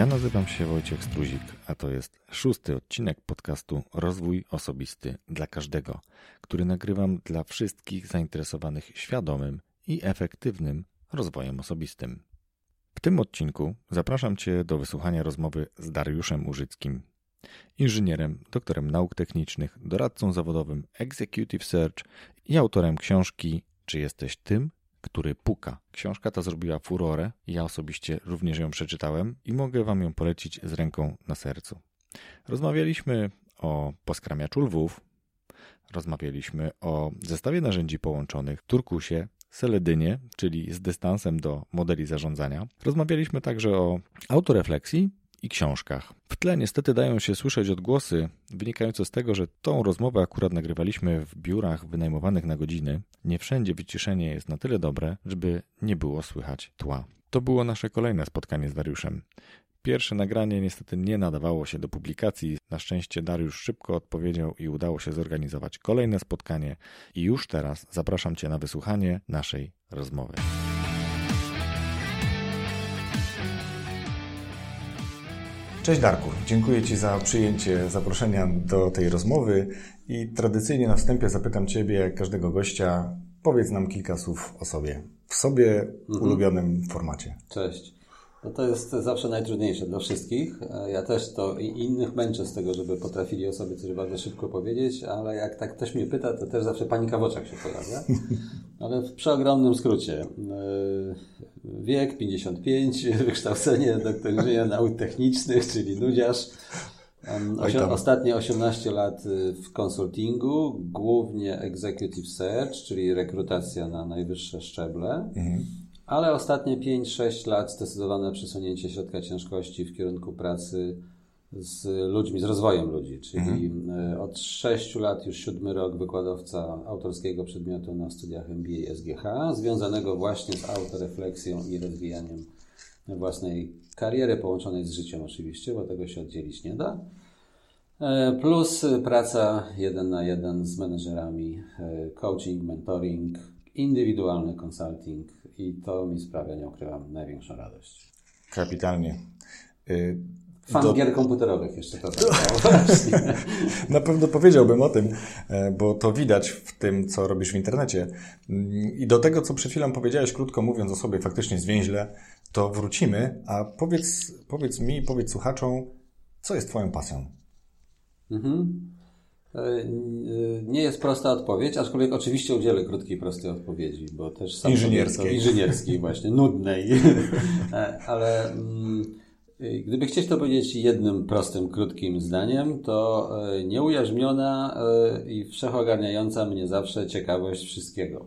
Ja nazywam się Wojciech Struzik, a to jest szósty odcinek podcastu Rozwój Osobisty dla Każdego, który nagrywam dla wszystkich zainteresowanych świadomym i efektywnym rozwojem osobistym. W tym odcinku zapraszam Cię do wysłuchania rozmowy z Dariuszem Użyckim, inżynierem, doktorem nauk technicznych, doradcą zawodowym Executive Search i autorem książki Czy jesteś tym, który puka. Książka ta zrobiła furorę, ja osobiście również ją przeczytałem i mogę Wam ją polecić z ręką na sercu. Rozmawialiśmy o poskramiaczu lwów, rozmawialiśmy o zestawie narzędzi połączonych, turkusie, seledynie, czyli z dystansem do modeli zarządzania. Rozmawialiśmy także o autorefleksji i książkach. W tle niestety dają się słyszeć odgłosy wynikające z tego, że tą rozmowę akurat nagrywaliśmy w biurach wynajmowanych na godziny. Nie wszędzie wyciszenie jest na tyle dobre, żeby nie było słychać tła. To było nasze kolejne spotkanie z Dariuszem. Pierwsze nagranie niestety nie nadawało się do publikacji. Na szczęście Dariusz szybko odpowiedział i udało się zorganizować kolejne spotkanie. I już teraz zapraszam Cię na wysłuchanie naszej rozmowy. Cześć Darku, dziękuję Ci za przyjęcie zaproszenia do tej rozmowy i tradycyjnie na wstępie zapytam Ciebie, jak każdego gościa, powiedz nam kilka słów o sobie, w sobie mhm. ulubionym formacie. Cześć. No to jest zawsze najtrudniejsze dla wszystkich. Ja też to i innych męczę z tego, żeby potrafili o sobie coś bardzo szybko powiedzieć, ale jak tak ktoś mnie pyta, to też zawsze panika w oczach się pojawia. Ale w przeogromnym skrócie. E, wiek 55, wykształcenie doktor inżyniera nauk technicznych, czyli nudziarz. Osio ostatnie 18 lat y, w konsultingu, głównie executive search, czyli rekrutacja na najwyższe szczeble. Mhm ale ostatnie 5-6 lat zdecydowane przesunięcie środka ciężkości w kierunku pracy z ludźmi, z rozwojem ludzi, czyli mhm. E, od 6 lat, już siódmy rok wykładowca autorskiego przedmiotu na studiach MBA SGH, związanego właśnie z autorefleksją i rozwijaniem własnej kariery, połączonej z życiem oczywiście, bo tego się oddzielić nie da. E, plus praca jeden na jeden z menedżerami, e, coaching, mentoring, indywidualny consulting i to mi sprawia, nie ukrywam, największą radość. Kapitalnie. Y, Fan do... gier komputerowych jeszcze to. Na pewno powiedziałbym o tym, e, bo to widać w tym, co robisz w internecie. I do tego, co przed chwilą powiedziałeś, krótko mówiąc o sobie, faktycznie zwięźle, to wrócimy. A powiedz, powiedz mi, powiedz słuchaczom, co jest Twoją pasją? Mhm. E, e, nie jest prosta odpowiedź, aczkolwiek oczywiście udzielę krótkiej, prostej odpowiedzi, bo też sam inżynierskiej. inżynierskiej właśnie, nudnej. E, ale mm, gdyby chcieć to powiedzieć jednym prostym, krótkim zdaniem, to nieujarzmiona i wszechogarniająca mnie zawsze ciekawość wszystkiego.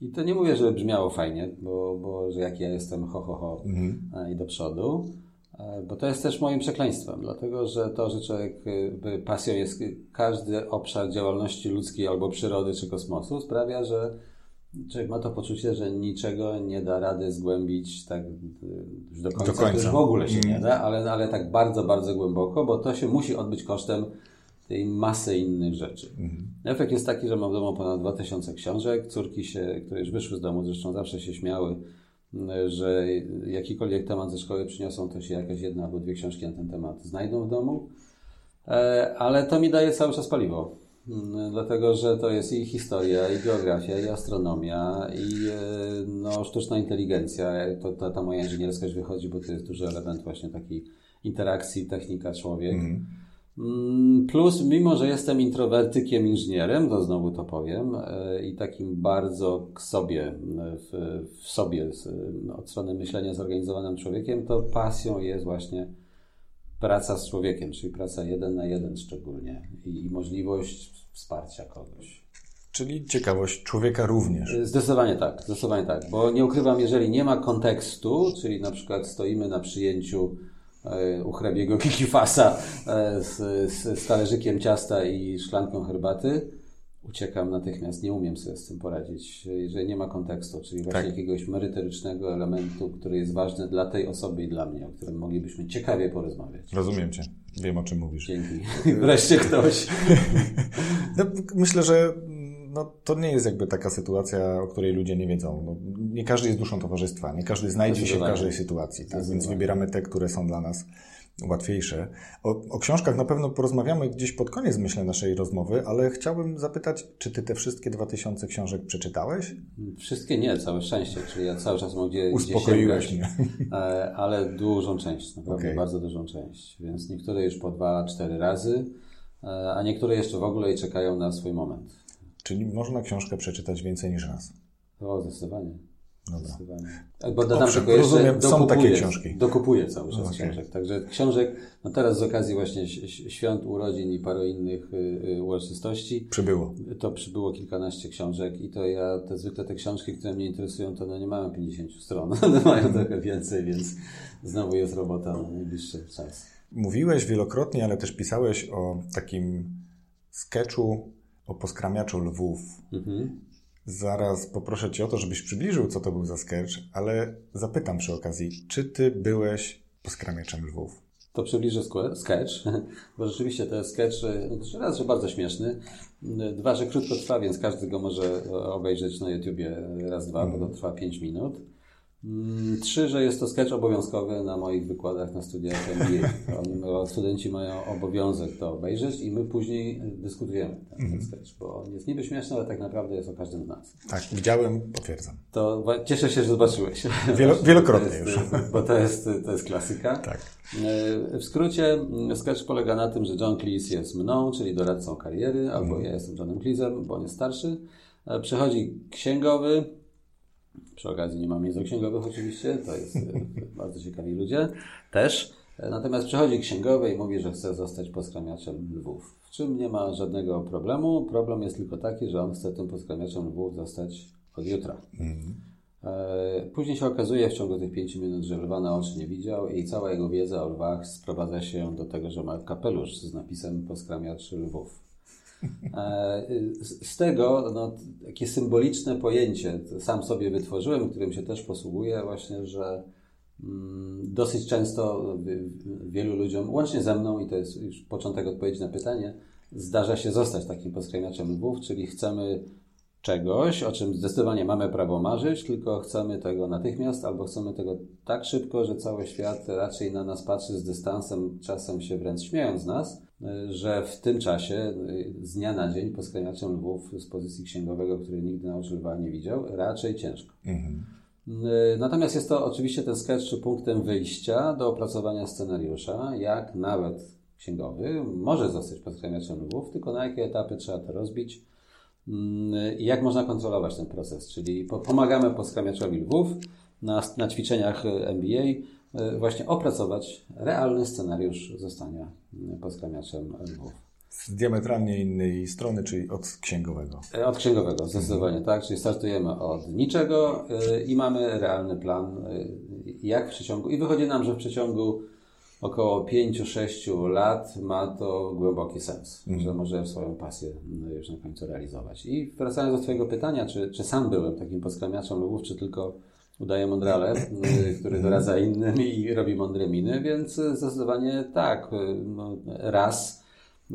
I to nie mówię, żeby brzmiało fajnie, bo, bo że jak ja jestem ho, ho, ho mhm. i do przodu, bo to jest też moim przekleństwem, dlatego że to, że człowiek e, pasją jest każdy obszar działalności ludzkiej albo przyrody czy kosmosu, sprawia, że człowiek ma to poczucie, że niczego nie da rady zgłębić tak e, już do końca, do końca. już w ogóle się nie mm. da, ale, ale tak bardzo, bardzo głęboko, bo to się musi odbyć kosztem tej masy innych rzeczy. Mhm. Efekt jest taki, że mam w domu ponad 2000 książek, córki się, które już wyszły z domu, zresztą zawsze się śmiały, że jakikolwiek temat ze szkoły przyniosą, to się jakaś jedna albo dwie książki na ten temat znajdą w domu. E, ale to mi daje cały czas paliwo. Mm, dlatego, że to jest i historia, i geografia, i astronomia, i e, no, sztuczna inteligencja. To, ta, ta moja inżynierskość wychodzi, bo to jest duży element właśnie takiej interakcji technika-człowiek. Mm. Mm, plus, mimo że jestem introwertykiem inżynierem, to znowu to powiem, e, i takim bardzo k sobie, e, w, w sobie, no, od strony myślenia zorganizowanym człowiekiem, to pasją jest właśnie praca z człowiekiem, czyli praca jeden na jeden szczególnie i, i możliwość wsparcia kogoś. Czyli ciekawość człowieka również. E, zdecydowanie tak, zdecydowanie tak, bo nie ukrywam, jeżeli nie ma kontekstu, czyli na przykład stoimy na przyjęciu u hrabiego Kikifasa e, z, z, z talerzykiem ciasta i szklanką herbaty, uciekam natychmiast, nie umiem sobie z tym poradzić, jeżeli nie ma kontekstu, czyli właśnie tak. jakiegoś merytorycznego elementu, który jest ważny dla tej osoby i dla mnie, o którym moglibyśmy ciekawie porozmawiać. Rozumiem Cię, wiem o czym mówisz. Dzięki. Wreszcie ktoś. No, myślę, że no, to nie jest jakby taka sytuacja, o której ludzie nie wiedzą. No, nie każdy jest duszą towarzystwa, nie każdy znajdzie się w każdej sytuacji, tak? więc wybieramy te, które są dla nas łatwiejsze. O, o, książkach na pewno porozmawiamy gdzieś pod koniec, myślę, naszej rozmowy, ale chciałbym zapytać, czy ty te wszystkie 2000 książek przeczytałeś? Wszystkie nie, całe szczęście, czyli ja cały czas mogę gdzie, Uspokoiłeś gdzie mnie. E, ale dużą część, naprawdę okay. bardzo dużą część, więc niektóre już po dwa, cztery razy, e, a niektóre jeszcze w ogóle i czekają na swój moment. Czyli można książkę przeczytać więcej niż raz? O, zdecydowanie. Dobra. Bo dodam Owszem, tylko jeszcze, rozumiem, dokupuję, są takie książki. Dokupuję cały czas okay. książek. Także książek, no teraz z okazji właśnie świąt, urodzin i paru innych y, y, uroczystości. Przybyło. To przybyło kilkanaście książek i to ja, te zwykle te książki, które mnie interesują, to one nie mają 50 stron, one mają trochę więcej, więc znowu jest robota na najbliższy czas. Mówiłeś wielokrotnie, ale też pisałeś o takim sketchu o poskramiaczu lwów. Mhm. Zaraz poproszę Cię o to, żebyś przybliżył, co to był za sketch, ale zapytam przy okazji, czy Ty byłeś poskramiaczem lwów? To przybliżę sketch, bo rzeczywiście to jest sketch, raz, że bardzo śmieszny, dwa, że krótko trwa, więc każdy go może obejrzeć na YouTubie raz, dwa, mm. bo to mhm. trwa 5 minut. Mm, trzy, że jest to sketch obowiązkowy na moich wykładach na studiach MBA. studenci mają obowiązek to obejrzeć i my później dyskutujemy ten, ten mhm. sketch, bo jest niby śmieszny, ale tak naprawdę jest o każdym z nas. Tak, widziałem, potwierdzam. To cieszę się, że zobaczyłeś. Wielo, wielokrotnie już. Bo to jest, to jest klasyka. Tak. E, w skrócie sketch polega na tym, że John Cleese jest mną, czyli doradcą kariery, albo mhm. ja jestem Johnem Cleese'em, bo on jest starszy. E, przychodzi księgowy, przy okazji nie mam język księgowych oczywiście, to jest e, bardzo ciekawi ludzie też. E, natomiast przychodzi księgowy i mówi, że chce zostać poskramiaczem lwów. W czym nie ma żadnego problemu. Problem jest tylko taki, że on chce tym poskramiaczem lwów zostać od jutra. Mhm. E, później się okazuje w ciągu tych pięciu minut, że lwa na oczy nie widział i cała jego wiedza o lwach sprowadza się do tego, że ma kapelusz z napisem poskramiacz lwów. E, z tego no, takie symboliczne pojęcie sam sobie wytworzyłem, którym się też posługuję, właśnie, że mm, dosyć często wielu ludziom, łącznie ze mną, i to jest już początek odpowiedzi na pytanie, zdarza się zostać takim poskramiaczem lwów, czyli chcemy czegoś, o czym zdecydowanie mamy prawo marzyć, tylko chcemy tego natychmiast, albo chcemy tego tak szybko, że cały świat raczej na nas patrzy z dystansem, czasem się wręcz śmiejąc z nas, że w tym czasie, z dnia na dzień, poskramiaczem lwów z pozycji księgowego, który nigdy na oczy lwa nie widział, raczej ciężko. Mhm. Natomiast jest to oczywiście ten sketch punktem wyjścia do opracowania scenariusza, jak nawet księgowy może zostać poskramiaczem lwów, tylko na jakie etapy trzeba to rozbić jak można kontrolować ten proces. Czyli pomagamy poskramiaczowi lwów na, na ćwiczeniach MBA E, właśnie opracować realny scenariusz zostania poskramiaczem lwów. Z diametralnie innej strony, czyli od księgowego. E, od księgowego, zdecydowanie mhm. tak. Czyli startujemy od niczego i mamy realny plan, jak w przeciągu. I wychodzi nam, że w przeciągu około 5-6 lat ma to głęboki sens, mhm. że może swoją pasję już na końcu realizować. I wracając do Twojego pytania, czy, czy sam byłem takim poskramiaczem lwów, czy tylko udaje mądrale, y, który doradza innym i robi mądre miny, więc zdecydowanie tak, y, no, raz y,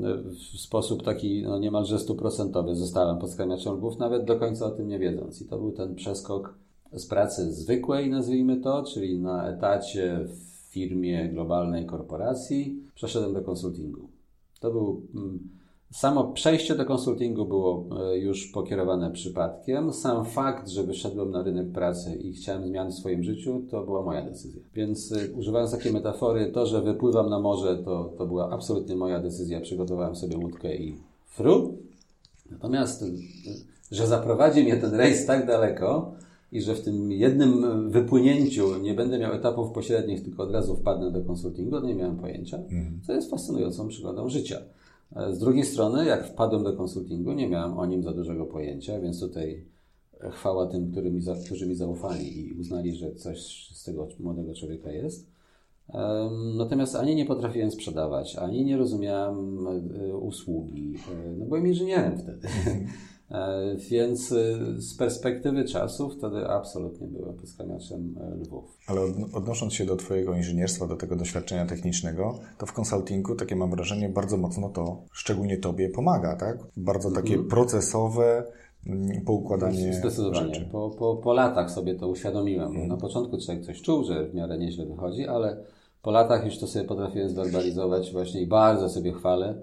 w sposób taki no, niemalże stuprocentowy zostałem podskramiaczem lwów, nawet do końca o tym nie wiedząc. I to był ten przeskok z pracy zwykłej, nazwijmy to, czyli na etacie w firmie globalnej korporacji, przeszedłem do konsultingu. To był mm, Samo przejście do konsultingu było e, już pokierowane przypadkiem. Sam fakt, że wyszedłem na rynek pracy i chciałem zmian w swoim życiu, to była moja decyzja. Więc e, używając takiej metafory, to, że wypływam na morze, to, to była absolutnie moja decyzja. Przygotowałem sobie łódkę i fru. Natomiast, e, że zaprowadzi mnie ten rejs tak daleko i że w tym jednym wypłynięciu nie będę miał etapów pośrednich, tylko od razu wpadnę do konsultingu, nie miałem pojęcia, mhm. co jest fascynującą przygodą życia. E, z drugiej strony, jak wpadłem do konsultingu, nie miałem o nim za dużego pojęcia, więc tutaj chwała tym, którzy mi, którzy mi zaufali i uznali, że coś z tego młodego człowieka jest. Natomiast ani nie potrafiłem sprzedawać, ani nie rozumiałem e, usługi, e, no byłem inżynierem wtedy. E, więc e, z perspektywy czasu wtedy absolutnie byłem poskramiaczem e, lwów. Ale odnosząc się do Twojego inżynierstwa, do tego doświadczenia technicznego, to w konsultingu takie mam wrażenie bardzo mocno to, szczególnie Tobie, pomaga, tak? Bardzo takie mm -hmm. procesowe, mm, poukładanie Zdecydowanie. rzeczy. Po, po, po latach sobie to uświadomiłem. Mhm. Bo na początku człowiek coś czuł, że w miarę nieźle wychodzi, ale po latach już to sobie potrafiłem zwerbalizować właśnie i bardzo sobie chwalę.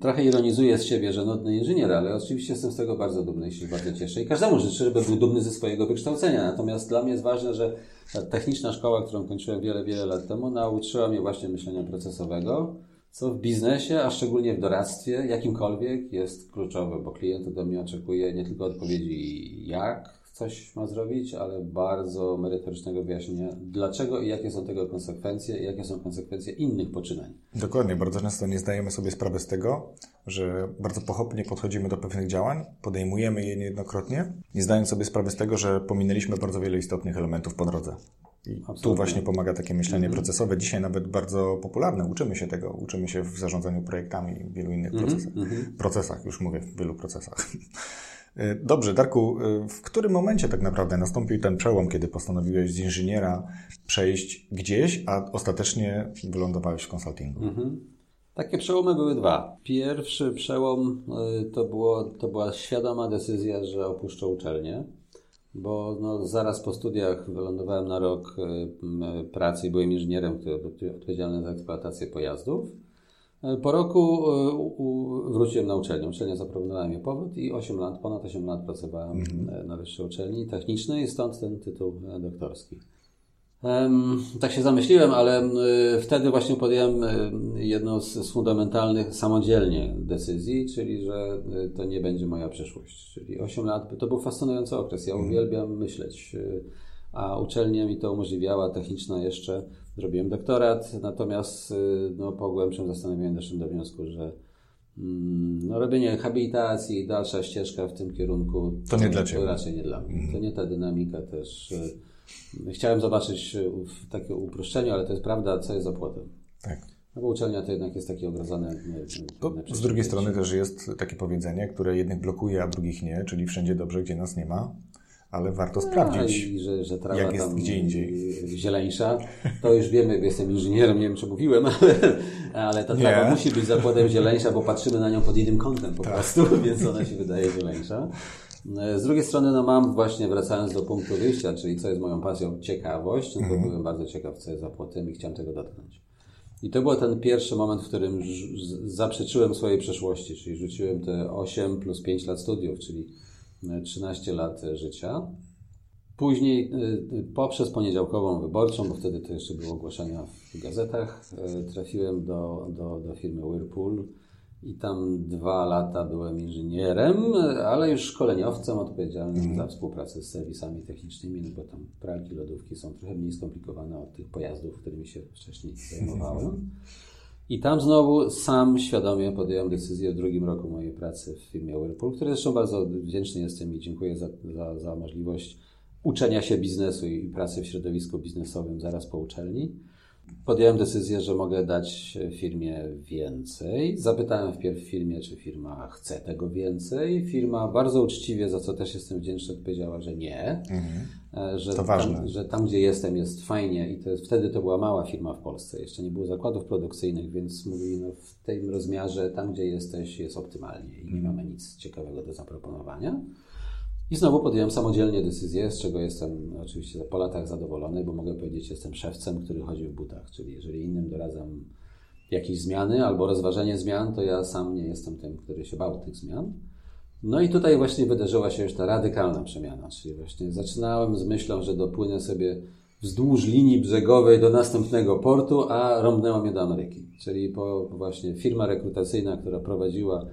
Trochę ironizuję z siebie, że nudny inżynier, ale oczywiście jestem z tego bardzo dumny i się bardzo cieszę. I każdemu życzę, żeby był dumny ze swojego wykształcenia. Natomiast dla mnie jest ważne, że ta techniczna szkoła, którą kończyłem wiele, wiele lat temu, nauczyła mnie właśnie myślenia procesowego, co w biznesie, a szczególnie w doradztwie, jakimkolwiek, jest kluczowe, bo klient ode mnie oczekuje nie tylko odpowiedzi, jak coś ma zrobić, ale bardzo merytorycznego wyjaśnienia, dlaczego i jakie są tego konsekwencje, i jakie są konsekwencje innych poczynań. Dokładnie, bardzo często nie zdajemy sobie sprawy z tego, że bardzo pochopnie podchodzimy do pewnych działań, podejmujemy je niejednokrotnie, nie zdając sobie sprawy z tego, że pominęliśmy bardzo wiele istotnych elementów po drodze. I tu Absolutnie. właśnie pomaga takie myślenie procesowe. Dzisiaj nawet bardzo popularne. Uczymy się tego. Uczymy się w zarządzaniu projektami i w wielu innych procesach. Procesach, już mówię, w wielu procesach. Y, Dobrze, Darku, y, w którym momencie tak naprawdę nastąpił ten przełom, kiedy postanowiłeś z inżyniera przejść gdzieś, a ostatecznie wylądowałeś w konsultingu? Mhm. Takie przełomy były dwa. Pierwszy przełom y, to, było, to była świadoma decyzja, że opuszczę uczelnię, bo no, zaraz po studiach wylądowałem na rok pracy i byłem inżynierem, który był odpowiedzialny za eksploatację pojazdów. Y, Po roku u, wróciłem na uczelnię. Uczelnia zaproponowała mi powrót i 8 lat, ponad 8 lat pracowałem y, na wyższej uczelni technicznej stąd ten tytuł doktorski. Tak się zamyśliłem, ale wtedy właśnie podjąłem jedną z, fundamentalnych samodzielnie decyzji, czyli że to nie będzie moja przyszłość. Czyli 8 lat to był fascynujący okres. Ja uwielbiam myśleć, a uczelnia mi to umożliwiała, techniczna jeszcze. Zrobiłem doktorat, natomiast y, no, po głębszym zastanowieniu doszedłem do wniosku, że mm, no, robienie habilitacji i dalsza ścieżka w tym kierunku To nie dla Ciebie. To raczej nie dla mnie. To nie ta dynamika też. Chciałem zobaczyć y, w takie uproszczenie, ale to jest prawda, co jest za płotem. Tak. No bo uczelnia to jednak jest takie To nie z drugiej strony też jest takie powiedzenie, które jednych blokuje, a drugich nie, czyli wszędzie dobrze, gdzie nas nie ma, ale warto sprawdzić. A, i że, że trawa jak jest tam gdzie indziej. zieleńsza, to już wiemy, jestem inżynierem, nie wiem czy mówiłem, ale, ale ta trawa Nie. musi być za płotem zieleńsza, bo patrzymy na nią pod innym kątem Tak. po prostu, więc ona się wydaje zieleńsza. Z drugiej strony, no mam właśnie, wracając do punktu wyjścia, czyli co jest moją pasją, ciekawość, no to Mhm. byłem bardzo ciekaw, co jest za płotem i chciałem tego dotknąć. I to był ten pierwszy moment, w którym zaprzeczyłem swojej przeszłości, czyli rzuciłem te 8 plus 5 lat studiów, czyli 13 lat życia. Później y, y, poprzez poniedziałkową wyborczą, bo wtedy to jeszcze było ogłoszenia w gazetach, y, trafiłem do, do, do firmy Whirlpool i tam dwa lata byłem inżynierem, ale już szkoleniowcem odpowiedzialnym za współpracę z serwisami technicznymi, no bo tam pralki, lodówki są trochę mniej skomplikowane od tych pojazdów, którymi się wcześniej zajmowałem. I tam znowu sam świadomie podjąłem decyzję w drugim roku mojej pracy w firmie Whirlpool, której zresztą bardzo wdzięczny jestem i dziękuję za, za, za możliwość uczenia się biznesu i pracy w środowisku biznesowym zaraz po uczelni. Podjąłem decyzję, że mogę dać firmie więcej. Zapytałem wpierw firmie, czy firma chce tego więcej. Firma bardzo uczciwie, za co też jestem wdzięczny, odpowiedziała, że nie. E, Że To tam, ważne. że tam, gdzie jestem, jest fajnie i to jest, wtedy to była mała firma w Polsce. Jeszcze nie było zakładów produkcyjnych, więc mówili, no w tym rozmiarze, tam, gdzie jesteś, jest optymalnie i nie mamy nic ciekawego do zaproponowania. I znowu podjąłem samodzielnie decyzję, z czego jestem oczywiście po latach zadowolony, bo mogę powiedzieć, jestem szewcem, który chodzi w butach. Czyli jeżeli innym doradzam jakieś zmiany albo rozważenie zmian, to ja sam nie jestem tym, który się bał tych zmian. No i tutaj właśnie wydarzyła się już ta radykalna przemiana, czyli właśnie zaczynałem z myślą, że dopłynę sobie wzdłuż linii brzegowej do następnego portu, a rąbnęło mnie do Ameryki. Czyli po właśnie firma rekrutacyjna, która prowadziła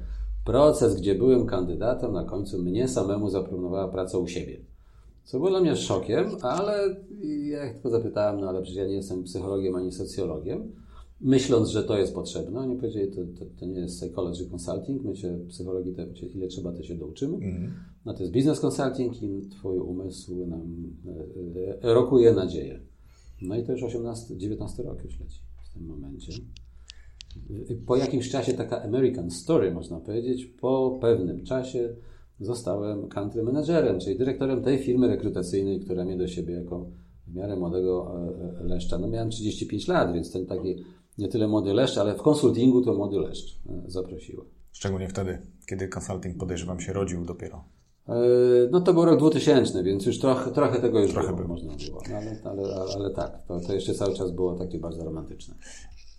proces, gdzie byłem kandydatem, na końcu mnie samemu zaproponowała pracę u siebie. Co było dla mnie szokiem, ale ja tylko zapytałem, no ale przecież ja nie jestem psychologiem ani socjologiem. Myśląc, że to jest potrzebne, oni powiedzieli, to, to, to nie jest psychology consulting, my cię psychologii, to, ile trzeba, to się douczymy. No to jest business consulting i twój umysł nam e, e, rokuje nadzieję. No i to już 18, 19 rok już leci w tym momencie. Po jakimś czasie taka American Story, można powiedzieć, po pewnym czasie zostałem country managerem, czyli dyrektorem tej firmy rekrutacyjnej, która mnie do siebie jako w miarę młodego e, e, leszcza, no miałem 35 lat, więc ten taki nie tyle młody leszcz, ale w konsultingu to młody leszcz e, zaprosiła. Szczególnie wtedy, kiedy consulting podejrzewam się rodził dopiero. No to był rok 2000, więc już trochę, trochę tego już trochę było, można było. No, ale, ale, ale, tak, to, to jeszcze cały czas było takie bardzo romantyczne.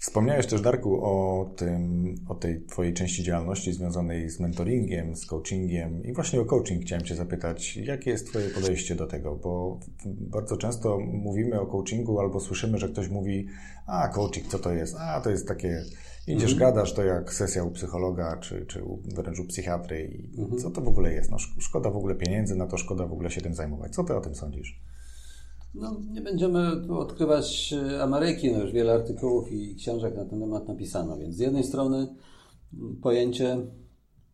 Wspomniałeś też, Darku, o, tym, o tej Twojej części działalności związanej z mentoringiem, z coachingiem i właśnie o coaching chciałem Cię zapytać, jakie jest Twoje podejście do tego, bo bardzo często mówimy o coachingu albo słyszymy, że ktoś mówi, a coaching, co to jest? A, to jest takie, idziesz, mhm. gadasz, to jak sesja u psychologa, czy, czy wręcz u psychiatry i mhm. co to w ogóle jest? No, szkoda w ogóle pieniędzy na to, szkoda w ogóle się tym zajmować. Co Ty o tym sądzisz? No, nie będziemy tu odkrywać e, Ameryki, no już wiele artykułów i książek na ten temat napisano, więc z jednej strony pojęcie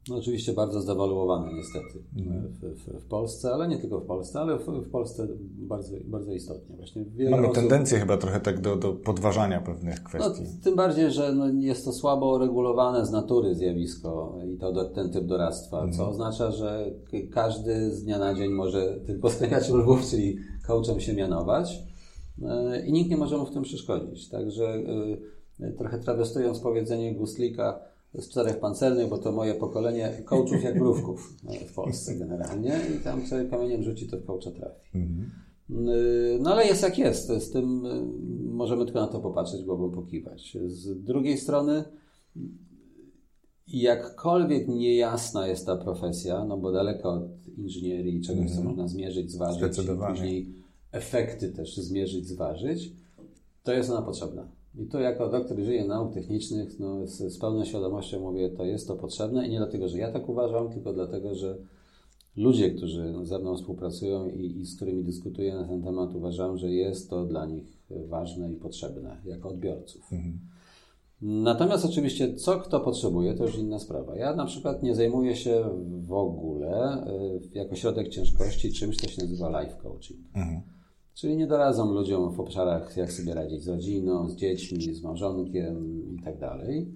no oczywiście bardzo zdewaluowane niestety mm. w, w, w, Polsce, ale nie tylko w Polsce, ale w, w Polsce bardzo, bardzo istotnie. Właśnie Mamy osób... tendencję chyba trochę tak do, do podważania pewnych kwestii. No, tym bardziej, że no, jest to słabo regulowane z natury zjawisko i to do, ten typ doradztwa, mm. co oznacza, że każdy z dnia na dzień może tylko spełniać lwów, czyli coachem się mianować e, i nikt nie może mu w tym przeszkodzić. Także e, trochę trawestując powiedzenie Guslika z czterech pancernych, bo to moje pokolenie coachów jak mrówków e, w Polsce generalnie i tam sobie kamieniem rzuci, to w coacha trafi. Mhm. No ale jest jak jest. Z tym możemy tylko na to popatrzeć, głową pokiwać. Z drugiej strony jakkolwiek niejasna jest ta profesja, no bo daleko od inżynierii, czegoś, co mhm. można zmierzyć, zważyć, i później efekty też zmierzyć, zważyć, to jest ona potrzebna. I to jako doktor żyje nauk technicznych, no, z, z pełną świadomością mówię, to jest to potrzebne i nie dlatego, że ja tak uważam, tylko dlatego, że ludzie, którzy ze mną współpracują i, i z którymi dyskutuję na ten temat, uważam, że jest to dla nich ważne i potrzebne jako odbiorców. Mhm. Natomiast oczywiście, co kto potrzebuje, to już inna sprawa. Ja na przykład nie zajmuję się w ogóle y, jako środek ciężkości czymś, co się nazywa life coaching. Mhm. Czyli nie doradzam ludziom w obszarach, jak sobie radzić z rodziną, z dziećmi, z małżonkiem i tak dalej.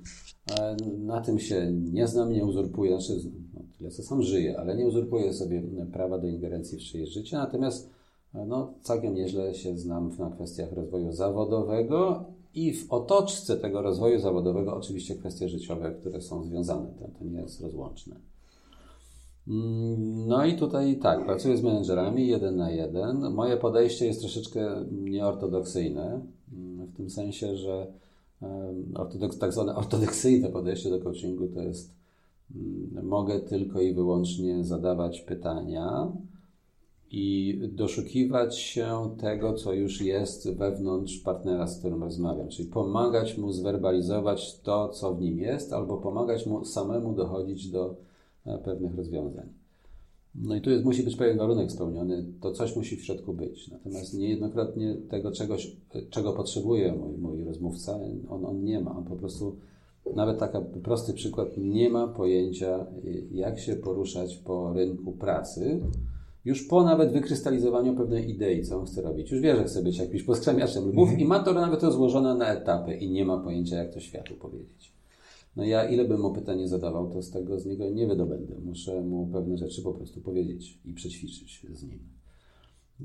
Na tym się nie znam, nie uzurpuję, znaczy no, tyle co sam żyję, ale nie uzurpuję sobie prawa do ingerencji w czyjeś życie. Natomiast no, całkiem nieźle się znam na kwestiach rozwoju zawodowego i w otoczce tego rozwoju zawodowego oczywiście kwestie życiowe, które są związane, to, to nie jest rozłączne. Mm, no i tutaj tak, pracuję z menedżerami jeden na jeden. Moje podejście jest troszeczkę nieortodoksyjne, mm, w tym sensie, że ortodoks, tak zwane ortodoksyjne podejście do coachingu to jest mm, mogę tylko i wyłącznie zadawać pytania, i doszukiwać się tego, co już jest wewnątrz partnera, z którym rozmawiam. Czyli pomagać mu zwerbalizować to, co w nim jest, albo pomagać mu samemu dochodzić do pewnych rozwiązań. No i tu jest, musi być pewien warunek spełniony, to coś musi w środku być. Natomiast niejednokrotnie tego czegoś, czego potrzebuje mój, mój rozmówca, on, on nie ma. On po prostu, nawet taki prosty przykład, nie ma pojęcia, jak się poruszać po rynku pracy, już po nawet wykrystalizowaniu pewnej idei, co on chce robić. Już wie, że chce być jakimś poskrzemiaczem lubów mm. i ma to nawet rozłożone na etapy i nie ma pojęcia, jak to światu powiedzieć. No ja ile bym mu pytanie zadawał, to z tego z niego nie wydobędę. Muszę mu pewne rzeczy po prostu powiedzieć i przećwiczyć z nim.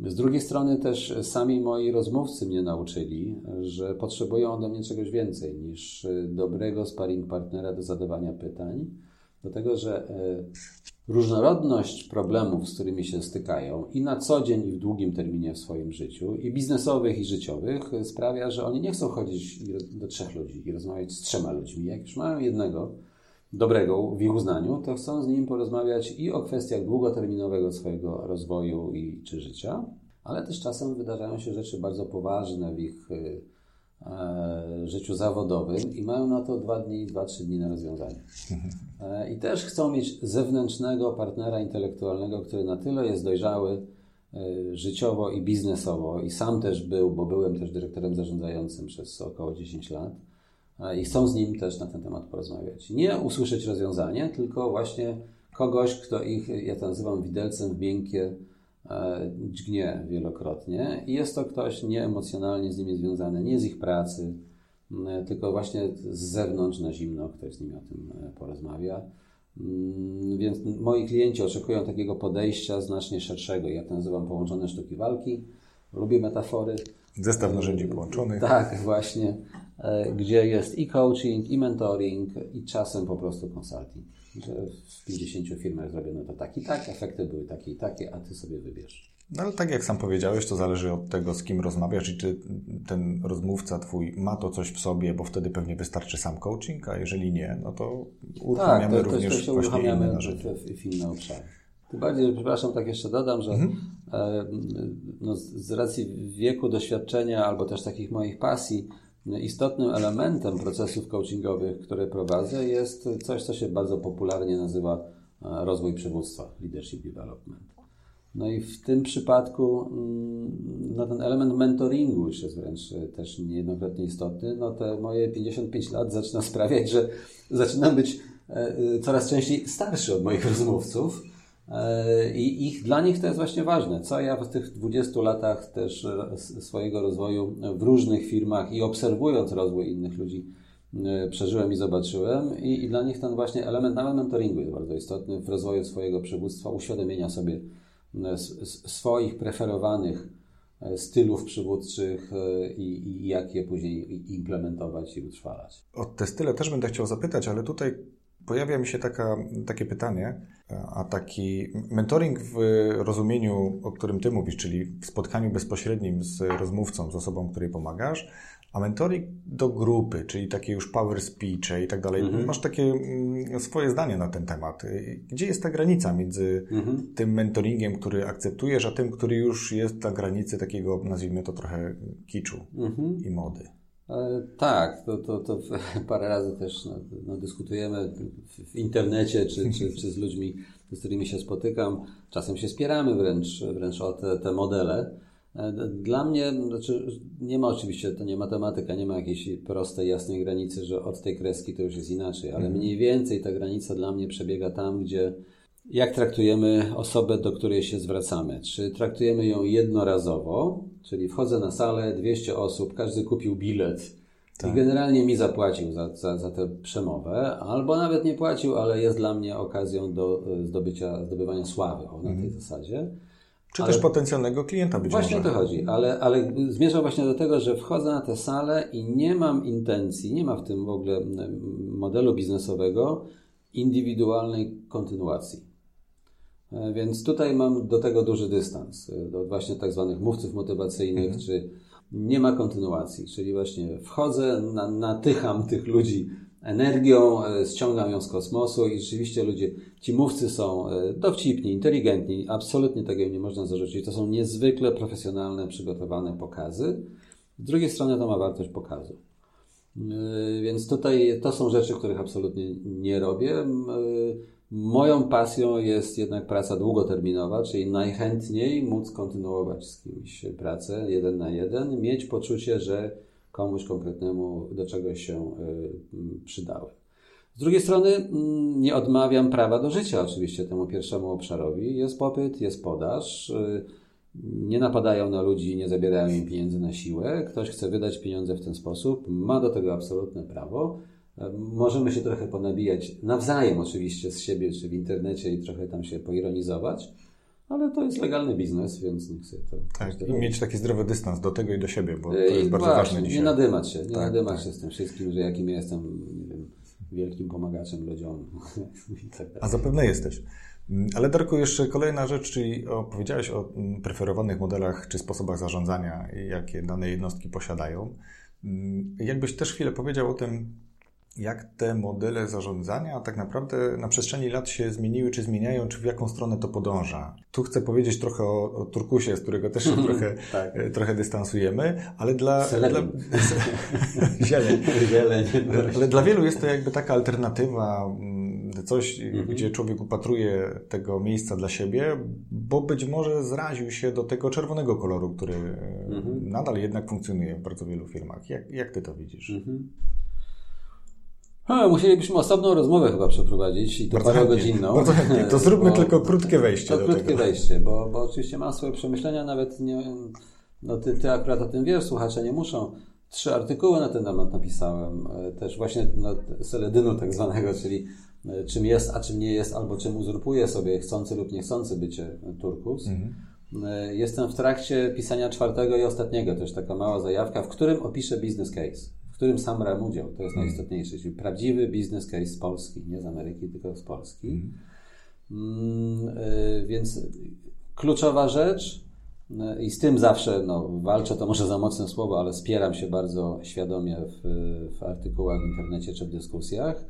Z drugiej strony też sami moi rozmówcy mnie nauczyli, że potrzebują ode mnie czegoś więcej niż dobrego sparring partnera do zadawania pytań, do tego, że e, różnorodność problemów, z którymi się stykają i na co dzień, i w długim terminie w swoim życiu, i biznesowych, i życiowych, sprawia, że oni nie chcą chodzić do trzech ludzi i rozmawiać z trzema ludźmi. Jak już mają jednego dobrego w ich uznaniu, to chcą z nim porozmawiać i o kwestiach długoterminowego swojego rozwoju i czy życia, ale też czasem wydarzają się rzeczy bardzo poważne w ich y, życiu zawodowym i mają na to dwa dni, dwa, trzy dni na rozwiązanie. E, I też chcą mieć zewnętrznego partnera intelektualnego, który na tyle jest dojrzały e, życiowo i biznesowo i sam też był, bo byłem też dyrektorem zarządzającym przez około 10 lat i chcą z nim też na ten temat porozmawiać. Nie usłyszeć rozwiązanie, tylko właśnie kogoś, kto ich, ja to nazywam widelcem w miękkie E, dźgnie wielokrotnie i jest to ktoś nieemocjonalnie z nimi związany, nie z ich pracy, e, tylko właśnie z zewnątrz na zimno ktoś z nimi o tym e, porozmawia. Mm, więc moi klienci oczekują takiego podejścia znacznie szerszego. Ja to nazywam połączone sztuki walki. Lubię metafory. Zestaw narzędzi połączonych. Tak, właśnie. Gdzie jest i coaching, i mentoring, i czasem po prostu consulting. Że w 50 firmach zrobiono to tak i tak, efekty były takie i takie, a ty sobie wybierz. No ale tak jak sam powiedziałeś, to zależy od tego, z kim rozmawiasz i czy ten rozmówca twój ma to coś w sobie, bo wtedy pewnie wystarczy sam coaching, a jeżeli nie, no to uruchamiamy tak, to, również to się właśnie uruchamiamy inne narzędzia. W, w inne obszary. Tym bardziej, przepraszam, tak jeszcze dodam, że mhm. e, no, z racji wieku, doświadczenia albo też takich moich pasji, istotnym elementem procesów coachingowych, które prowadzę, jest coś, co się bardzo popularnie nazywa e, rozwój przywództwa, leadership development. No i w tym przypadku mm, no ten element mentoringu już jest wręcz e, też niejednokrotnie istotny. No te moje 55 lat zaczyna sprawiać, że zaczynam być e, coraz częściej starszy od moich rozmówców. I ich, dla nich to jest właśnie ważne. Co ja w tych 20 latach też swojego rozwoju w różnych firmach i obserwując rozwój innych ludzi przeżyłem i zobaczyłem. I, i dla nich ten właśnie element nawet mentoringu jest bardzo istotny w rozwoju swojego przywództwa, uświadomienia sobie swoich preferowanych e, stylów przywódczych e, i, i jak je później implementować i utrwalać. O te style też będę chciał zapytać, ale tutaj pojawia mi się taka, takie pytanie, a taki mentoring w rozumieniu, o którym Ty mówisz, czyli w spotkaniu bezpośrednim z rozmówcą, z osobą, której pomagasz, a mentoring do grupy, czyli takie już power speech i tak dalej. Mhm. Masz takie mm, swoje zdanie na ten temat. Gdzie jest ta granica między mhm. tym mentoringiem, który akceptujesz, a tym, który już jest na granicy takiego, nazwijmy to trochę kiczu mhm. i mody? Tak, to, to, to parę razy też no, no, dyskutujemy w, w internecie czy, czy, czy z ludźmi, z którymi się spotykam. Czasem się spieramy wręcz, wręcz o te, te modele. E, dla mnie, znaczy nie ma oczywiście, to nie matematyka, nie ma jakiejś prostej, jasnej granicy, że od tej kreski to już jest inaczej, ale mhm. mniej więcej ta granica dla mnie przebiega tam, gdzie jak traktujemy osobę, do której się zwracamy? Czy traktujemy ją jednorazowo, czyli wchodzę na salę, 200 osób, każdy kupił bilet tak. i generalnie mi zapłacił za, za, za tę przemowę, albo nawet nie płacił, ale jest dla mnie okazją do e, zdobycia, zdobywania sławy o, na tej mhm. zasadzie. Czy ale też potencjalnego klienta być właśnie może. Właśnie o to chodzi, ale, ale zmierzam właśnie do tego, że wchodzę na tę salę i nie mam intencji, nie ma w tym w ogóle modelu biznesowego indywidualnej kontynuacji. E, więc tutaj mam do tego duży dystans, e, do właśnie tak zwanych mówców motywacyjnych, mhm. czy nie ma kontynuacji, czyli właśnie wchodzę, na, natycham tych ludzi energią, e, ściągam ją z kosmosu i rzeczywiście ludzie, ci mówcy są dowcipni, inteligentni, absolutnie tego im nie można zarzucić. To są niezwykle profesjonalne, przygotowane pokazy. Z drugiej strony to ma wartość pokazu. Więc tutaj to są rzeczy, których absolutnie nie robię. Moją pasją jest jednak praca długoterminowa, czyli najchętniej móc kontynuować z kimś pracę jeden na jeden, mieć poczucie, że komuś konkretnemu do czegoś się y, przydały. Z drugiej strony mm, nie odmawiam prawa do życia oczywiście temu pierwszemu obszarowi. Jest popyt, jest podaż. Y, nie napadają na ludzi, nie zabierają im pieniędzy na siłę. Ktoś chce wydać pieniądze w ten sposób, ma do tego absolutne prawo. Możemy się trochę ponabijać nawzajem oczywiście z siebie czy w internecie i trochę tam się poironizować, ale to jest legalny biznes, więc niech sobie to... Tak, i mieć taki zdrowy dystans do tego i do siebie, bo to jest I bardzo właśnie, ważne dzisiaj. Nie nadymać się, nie tak, nadymać tak. się z tym wszystkim, że jakim ja jestem nie wiem, wielkim pomagaczem ludziom. Tak A zapewne jesteś. Ale Darku, jeszcze kolejna rzecz, czyli opowiedziałeś o mm, preferowanych modelach czy sposobach zarządzania, jakie dane jednostki posiadają. Mm, jakbyś też chwilę powiedział o tym, jak te modele zarządzania tak naprawdę na przestrzeni lat się zmieniły, czy zmieniają, czy w jaką stronę to podąża. Tu chcę powiedzieć trochę o, o Turkusie, z którego też się trochę, tak. E, trochę dystansujemy, ale dla... dla zieleń. zieleń. Ale dla wielu jest to jakby taka alternatywa, mm, coś, mhm. gdzie człowiek upatruje tego miejsca dla siebie, bo być może zraził się do tego czerwonego koloru, który mhm. nadal jednak funkcjonuje w bardzo wielu firmach. Jak, jak ty to widzisz? Mhm. Ha, musielibyśmy osobną rozmowę chyba przeprowadzić i to bardzo godzinną. Bardzo chętnie. To zróbmy bo, tylko krótkie wejście. To krótkie tego. wejście, bo, bo oczywiście mam swoje przemyślenia, nawet nie, no ty, ty akurat o tym wiesz, słuchacze nie muszą. Trzy artykuły na ten temat napisałem, e, też właśnie na seledynu tak zwanego, czyli e, czym jest, a czym nie jest, albo czym uzurpuje sobie chcący lub niechcący bycie turkus. Mhm. E, jestem w trakcie pisania czwartego i ostatniego, też taka mała zajawka, w którym opiszę business case, którym sam brałem udział, to jest hmm. najistotniejsze, czyli prawdziwy business case z Polski, nie z Ameryki, tylko z Polski. Hmm. Więc kluczowa rzecz, i z tym zawsze no, walczę, to może za mocne słowo, ale spieram się bardzo świadomie w, w artykułach w internecie czy w dyskusjach.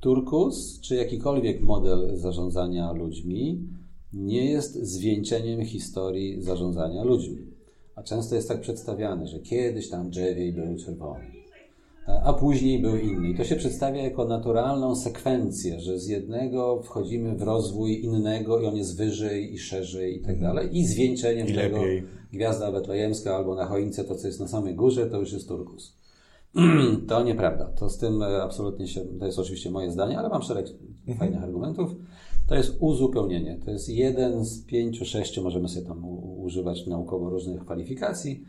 Turkus, czy jakikolwiek model zarządzania ludźmi, nie jest zwieńczeniem historii zarządzania ludźmi. A często jest tak przedstawiane, że kiedyś tam drzewiej był czerwony, a później był inny. I to się przedstawia jako naturalną sekwencję, że z jednego wchodzimy w rozwój innego i on jest wyżej i szerzej i tak mhm. dalej. I zwieńczeniem I tego lepiej. gwiazda betlejemska albo na choince to, co jest na samej górze, to już jest turkus. to nieprawda. To z tym e, absolutnie się, to jest oczywiście moje zdanie, ale mam szereg mhm. fajnych argumentów. To jest uzupełnienie. To jest jeden z pięciu, sześciu, możemy sobie tam używać naukowo różnych kwalifikacji,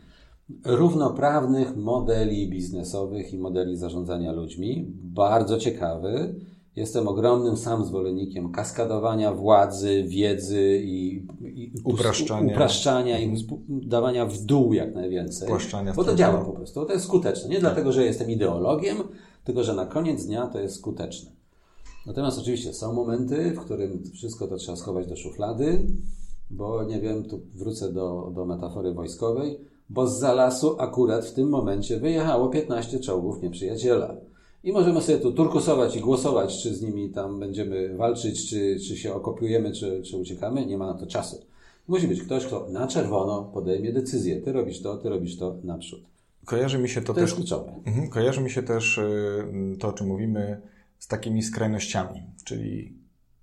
równoprawnych modeli biznesowych i modeli zarządzania ludźmi. Bardzo ciekawy. Jestem ogromnym sam zwolennikiem kaskadowania władzy, wiedzy i, i upraszczania, upraszczania i dawania w dół jak najwięcej. Bo to działa po prostu. To jest skuteczne. Nie tak. dlatego, że jestem ideologiem, tylko że na koniec dnia to jest skuteczne. Natomiast oczywiście są momenty, w którym wszystko to trzeba schować do szuflady, bo nie wiem, tu wrócę do, do metafory wojskowej, bo z lasu akurat w tym momencie wyjechało 15 czołgów nieprzyjaciela. I możemy sobie tu turkusować i głosować, czy z nimi tam będziemy walczyć, czy, czy się okopiujemy, czy, czy uciekamy. Nie ma na to czasu. Musi być ktoś, kto na czerwono podejmie decyzję. Ty robisz to, ty robisz to naprzód. Kojarzy mi się to, to też. Jest kluczowe. Mhm, kojarzy mi się też y, to, o czym mówimy, z takimi skrajnościami. Czyli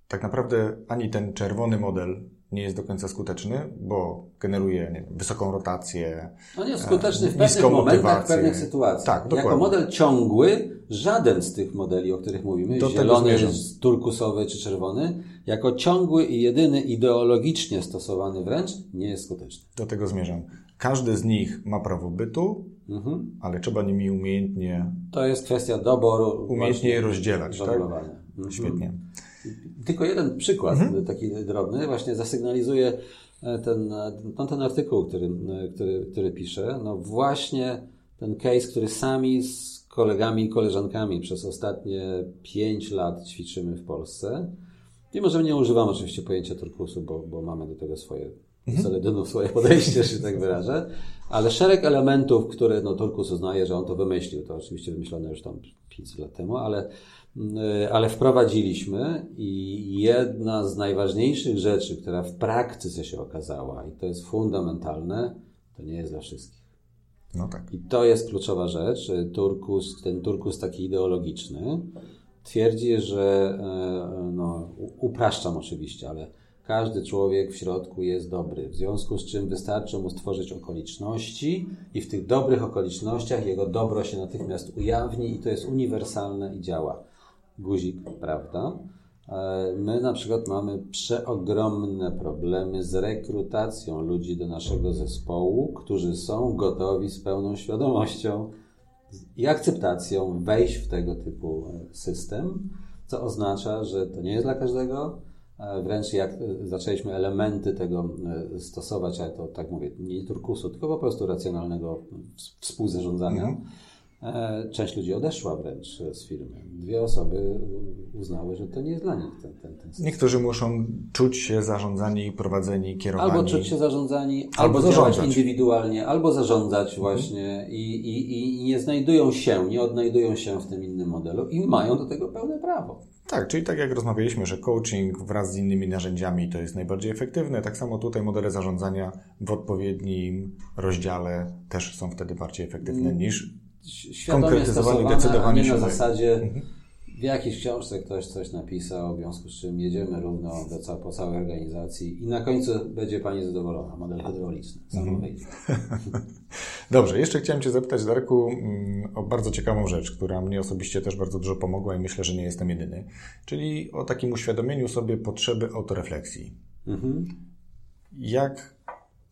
tak naprawdę ani ten czerwony model nie jest do końca skuteczny, bo generuje wiem, wysoką rotację. On no jest skuteczny w pewnych momentach, w pewnych sytuacjach. Tak, dokładnie. Jako model ciągły, żaden z tych modeli, o których mówimy, do zielony, turkusowy czy czerwony, jako ciągły i jedyny ideologicznie stosowany wręcz, nie jest skuteczny. Do tego zmierzam. Każdy z nich ma prawo bytu, mhm. ale trzeba nimi umiejętnie. To jest kwestia doboru. Umiejętnie je rozdzielać. Tak? Mhm. Tylko jeden przykład, mhm. taki drobny, właśnie zasygnalizuje e, ten, ten, ten artykuł, który, e, który, który piszę. No właśnie ten case, który sami z kolegami i koleżankami przez ostatnie pięć lat ćwiczymy w Polsce. I może nie używam oczywiście pojęcia turkusu, bo, bo mamy do tego swoje mhm. swoje podejście, że tak wyrażę, ale szereg elementów, które no, Turkus uznaje, że on to wymyślił, to oczywiście wymyślone już tam 500 lat temu, ale, ale wprowadziliśmy i jedna z najważniejszych rzeczy, która w praktyce się okazała i to jest fundamentalne, to nie jest dla wszystkich. No tak. I to jest kluczowa rzecz. Turkus, ten turkus taki ideologiczny twierdzi, że e, no, upraszczam oczywiście, ale każdy człowiek w środku jest dobry, w związku z czym wystarczy mu stworzyć okoliczności i w tych dobrych okolicznościach jego dobro się natychmiast ujawni i to jest uniwersalne i działa. Guzik, prawda? E, my na przykład mamy przeogromne problemy z rekrutacją ludzi do naszego zespołu, którzy są gotowi z pełną świadomością i akceptacją wejść w tego typu system, co oznacza, że to nie jest dla każdego, E, wręcz jak e, zaczęliśmy elementy tego e, stosować, ale to tak mówię, nie turkusu, tylko po prostu racjonalnego współzarządzania, mhm. Część ludzi odeszła wręcz z firmy. Dwie osoby uznały, że to nie jest dla nich ten, ten, ten system. Niektórzy muszą czuć się zarządzani, prowadzeni, kierowani. Albo czuć się zarządzani, albo, albo działać indywidualnie, albo zarządzać mhm. właśnie i, i, i nie znajdują się, nie odnajdują się w tym innym modelu i mają do tego pełne prawo. Tak, czyli tak jak rozmawialiśmy, że coaching wraz z innymi narzędziami to jest najbardziej efektywne, tak samo tutaj modele zarządzania w odpowiednim rozdziale też są wtedy bardziej efektywne mm, niż konkretyzowanie i decydowanie się. na zasadzie mhm. w jakiejś książce ktoś coś napisał, w związku z czym jedziemy równo do, po całej organizacji i na końcu będzie Pani zadowolona. Model hydrauliczny. Samo mhm. Dobrze, jeszcze chciałem Cię zapytać, Darku, mm, o bardzo ciekawą rzecz, która mnie osobiście też bardzo dużo pomogła i myślę, że nie jestem jedyny. Czyli o takim uświadomieniu sobie potrzeby autorefleksji. Mhm. Jak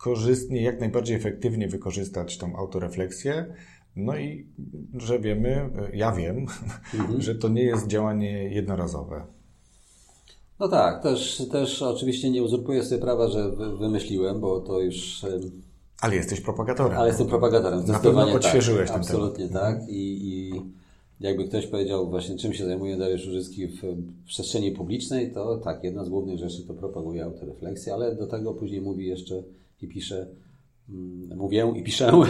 korzystnie, jak najbardziej efektywnie wykorzystać tą autorefleksję. No i że wiemy, ja wiem, mhm. że to nie jest działanie jednorazowe. No tak, też, też oczywiście nie uzurpuję sobie prawa, że wymyśliłem, bo to już... Ale jesteś propagatorem. Ale jestem propagatorem, zdecydowanie Na pewno odświeżyłeś tak, ten Absolutnie temat. tak. I, I jakby ktoś powiedział właśnie czym się zajmuje Dariusz Użycki w przestrzeni publicznej, to tak, jedna z głównych rzeczy to propaguje autorefleksję, ale do tego później mówi jeszcze i pisze, mówię i piszę,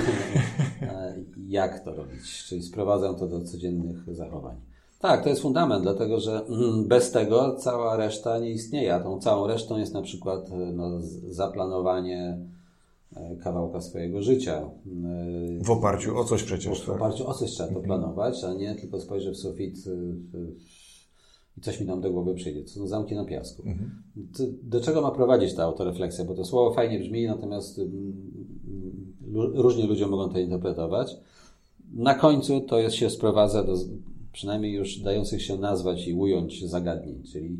jak to robić, czyli sprowadzam to do codziennych zachowań. Tak, to jest fundament, dlatego że mm, bez tego cała reszta nie istnieje, a tą całą resztą jest na przykład no, zaplanowanie e, kawałka swojego życia. W oparciu o coś przecież. W oparciu o coś trzeba to planować, a nie tylko spojrzę w sufit i coś mi tam do głowy przyjdzie. To są zamki na piasku. Mhm. Do czego ma prowadzić ta autorefleksja? Bo to słowo fajnie brzmi, natomiast różnie ludzie mogą to interpretować. Na końcu to jest, się sprowadza do przynajmniej już dających się nazwać i ująć zagadnień, czyli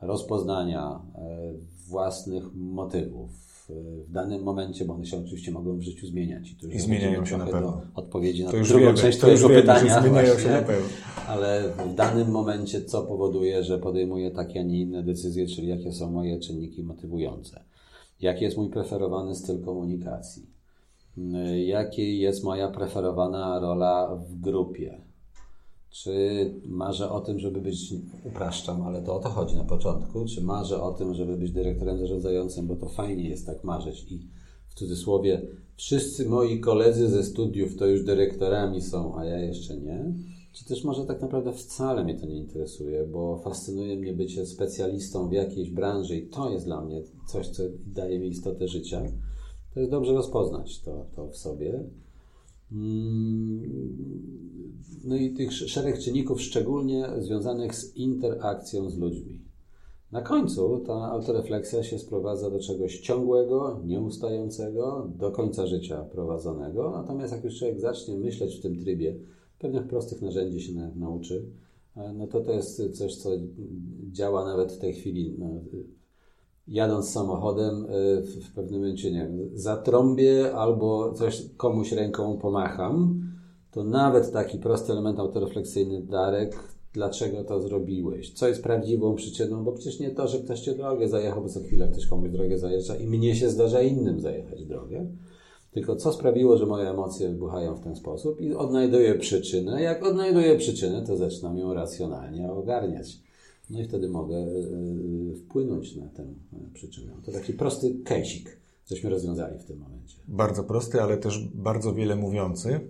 rozpoznania e, własnych motywów w danym momencie, bo one się oczywiście mogą w życiu zmieniać. I, to już I zmieniają się na pewno. Odpowiedzi na to drugą wiemy, część Twojego pytania. Zmieniają się na pewno. Ale w danym momencie co powoduje, że podejmuję takie, a nie inne decyzje, czyli jakie są moje czynniki motywujące. Jaki jest mój preferowany styl komunikacji. Jaki jest moja preferowana rola w grupie czy marzę o tym, żeby być, upraszczam, ale to o to chodzi na początku, czy marzę o tym, żeby być dyrektorem zarządzającym, bo to fajnie jest tak marzyć i w cudzysłowie wszyscy moi koledzy ze studiów to już dyrektorami są, a ja jeszcze nie. Czy też może tak naprawdę wcale mnie to nie interesuje, bo fascynuje mnie bycie specjalistą w jakiejś branży i to jest dla mnie coś, co daje mi istotę życia. To jest dobrze rozpoznać to, to w sobie. Mm, no i tych szereg czynników, szczególnie związanych z interakcją z ludźmi. Na końcu ta autorefleksja się sprowadza do czegoś ciągłego, nieustającego, do końca życia prowadzonego. Natomiast jak już człowiek zacznie myśleć w tym trybie, pewnych prostych narzędzi się nauczy, e, no to to jest coś, co działa nawet w tej chwili. Jadąc samochodem y, w pewnym momencie, nie wiem, zatrąbię albo coś komuś ręką pomacham, to nawet taki prosty element autorefleksyjny, Darek, dlaczego to zrobiłeś? Co jest prawdziwą przyczyną? Bo przecież nie to, że ktoś cię drogę zajechał, bo co chwilę ktoś komuś drogę zajeżdża i mnie się zdarza innym zajechać drogę. Tylko co sprawiło, że moje emocje wybuchają w ten sposób i odnajduję przyczynę. Jak odnajduję przyczynę, to zaczynam ją racjonalnie ogarniać. No i wtedy mogę e, e, wpłynąć na tę e, przyczynę. To taki prosty kejsik, cośmy rozwiązali w tym momencie. Bardzo prosty, ale też bardzo wiele mówiący.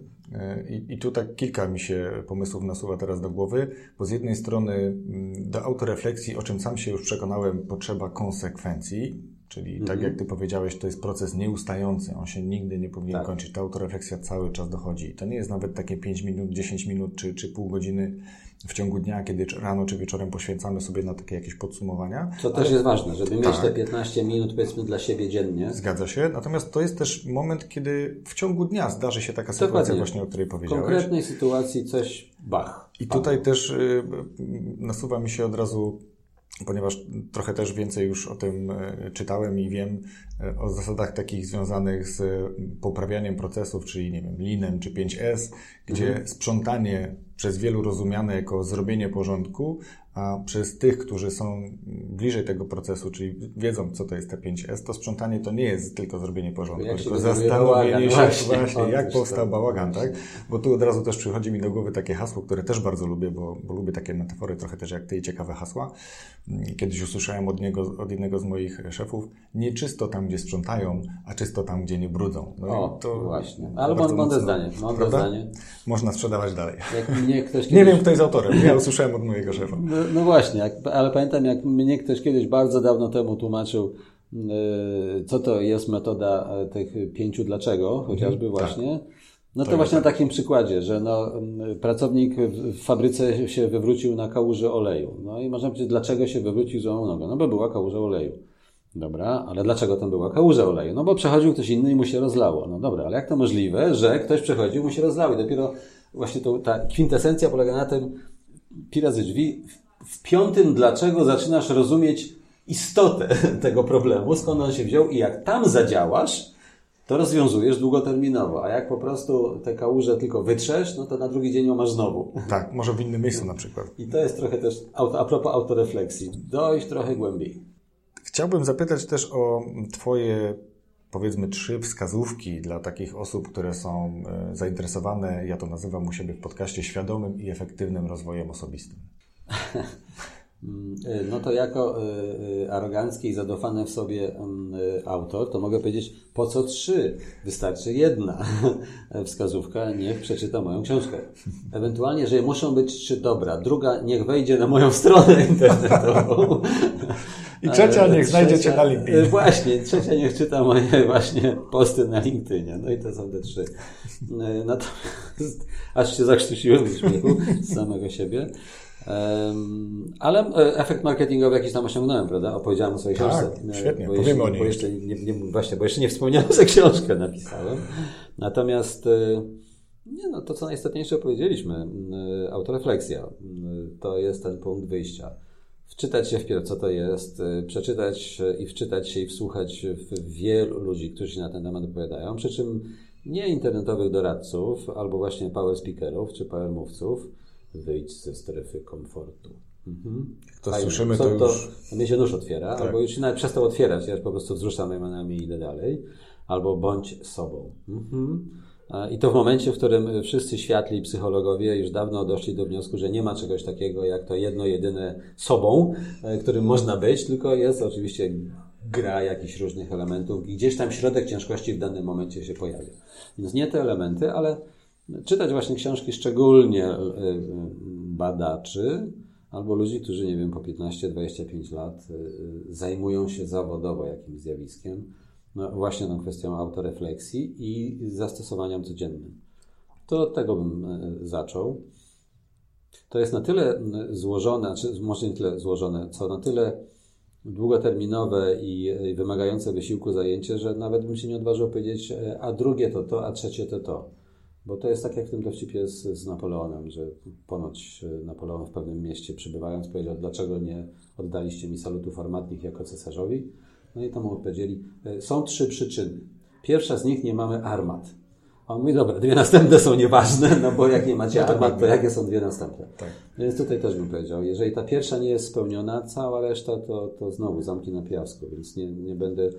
I, I tu tak kilka mi się pomysłów nasuwa teraz do głowy, bo z jednej strony mm, do autorefleksji, o czym sam się już przekonałem, potrzeba konsekwencji, czyli tak mhm. jak Ty powiedziałeś, to jest proces nieustający, on się nigdy nie powinien tak. kończyć. Ta autorefleksja cały czas dochodzi. I to nie jest nawet takie 5 minut, 10 minut czy, czy pół godziny w ciągu dnia, kiedy rano czy wieczorem poświęcamy sobie na takie jakieś podsumowania. To też jest ważne, żeby mieć tak. te 15 minut powiedzmy dla siebie dziennie. Zgadza się. Natomiast to jest też moment, kiedy w ciągu dnia zdarzy się taka sytuacja Dokładnie. właśnie, o której powiedziałeś. W konkretnej sytuacji coś bach. I tutaj też y, nasuwa mi się od razu ponieważ trochę też więcej już o tym e, czytałem i wiem o zasadach takich związanych z poprawianiem procesów, czyli nie wiem, linem czy 5S, gdzie mhm. sprzątanie przez wielu rozumiane jako zrobienie porządku, a przez tych, którzy są bliżej tego procesu, czyli wiedzą, co to jest T5S, to sprzątanie to nie jest tylko zrobienie porządku, jak tylko zastanowienie się właśnie, właśnie jak powstał bałagan, tak? Bo tu od razu też przychodzi mi do głowy takie hasło, które też bardzo lubię, bo, bo lubię takie metafory trochę też jak ty i ciekawe hasła. Kiedyś usłyszałem od niego, od jednego z moich szefów, nie czysto tam, gdzie sprzątają, a czysto tam, gdzie nie brudzą. No o, to właśnie. Ale mądre zdanie, mądre zdanie. Można sprzedawać dalej. Jak ktoś kiedyś... Nie wiem, kto jest autorem. Ja usłyszałem od mojego szefa. No, właśnie, jak, ale pamiętam, jak mnie ktoś kiedyś bardzo dawno temu tłumaczył, yy, co to jest metoda e, tych pięciu dlaczego, chociażby mhm, właśnie. Tak. No to, to właśnie na takim przykładzie, że no, pracownik w fabryce się wywrócił na kałuży oleju. No i można powiedzieć, dlaczego się wywrócił złamał nogę? No bo była kałuża oleju. Dobra, ale dlaczego tam była kałuża oleju? No bo przechodził ktoś inny i mu się rozlało. No dobra, ale jak to możliwe, że ktoś przechodził, mu się rozlało i dopiero właśnie to, ta kwintesencja polega na tym, pi razy drzwi, w piątym dlaczego zaczynasz rozumieć istotę tego problemu, skąd on się wziął i jak tam zadziałasz, to rozwiązujesz długoterminowo, a jak po prostu tę kałużę tylko wytrzesz, no to na drugi dzień ją masz znowu. Tak, może w innym miejscu na przykład. I to jest trochę też, a propos autorefleksji, dojść trochę głębiej. Chciałbym zapytać też o Twoje powiedzmy trzy wskazówki dla takich osób, które są e, zainteresowane, ja to nazywam u siebie w podcaście, świadomym i efektywnym rozwojem osobistym. Mm, e, no to jako e, arogancki i zadofany w sobie mm, autor, to mogę powiedzieć, po co trzy? Wystarczy jedna wskazówka, niech przeczyta moją książkę. Ewentualnie, że muszą być trzy dobra. Druga, niech wejdzie na moją stronę internetową i trzecia niech znajdzie Cię na LinkedIn. Właśnie, trzecia niech czyta moje właśnie posty na LinkedInie. No i to są te trzy. Natomiast aż się zakrztusiłem w śmiechu z samego siebie. Ale e, efekt marketingowy jakiś tam osiągnąłem, prawda? Opowiedziałem o swojej tak, książce. E, świetnie, bo powiemy o niej. Bo jeszcze nie, nie, właśnie, bo jeszcze nie wspomniałem, że książkę napisałem. Natomiast e, nie, no, to, co najistotniejsze powiedzieliśmy, autorefleksja. To jest ten punkt wyjścia wczytać się wpierw, co to jest, przeczytać i wczytać się i wsłuchać w wielu ludzi, którzy się na ten temat opowiadają, przy czym nie internetowych doradców, albo właśnie power speakerów czy power mówców, wyjdź ze strefy komfortu. Mhm. To Fajne. słyszymy, to, to już... To mnie się nóż otwiera, tak. albo już się nawet przestał otwierać, ja po prostu wzruszam ramionami i idę dalej, albo bądź sobą. Mhm. I to w momencie, w którym wszyscy światli psychologowie już dawno doszli do wniosku, że nie ma czegoś takiego jak to jedno, jedyne sobą, e, którym można być, tylko jest oczywiście gra jakichś różnych elementów. Gdzieś tam środek ciężkości w danym momencie się pojawia. Więc nie te elementy, ale czytać właśnie książki szczególnie e, badaczy albo ludzi, którzy, nie wiem, po 15-25 lat e, zajmują się zawodowo jakimś zjawiskiem no, właśnie tą kwestią autorefleksji i zastosowaniem codziennym. To od tego bym e, zaczął. To jest na tyle złożone, czy może nie tyle złożone, co na tyle długoterminowe i wymagające wysiłku zajęcie, że nawet bym się nie odważył powiedzieć, e, a drugie to to, a trzecie to to. Bo to jest tak jak w tym dowcipie z, z Napoleonem, że ponoć e, Napoleon w pewnym mieście przybywając powiedział, dlaczego nie oddaliście mi salutów armatnych jako cesarzowi? No i to mu odpowiedzieli, e, są trzy przyczyny. Pierwsza z nich, nie mamy armat. A on mówi, dobra, dwie następne są nieważne, no bo jak nie macie no armat, to jakie są dwie następne? Tak. Więc tutaj też bym powiedział, jeżeli ta pierwsza nie jest spełniona, cała reszta to, to znowu zamki na piasku, więc nie, nie będę...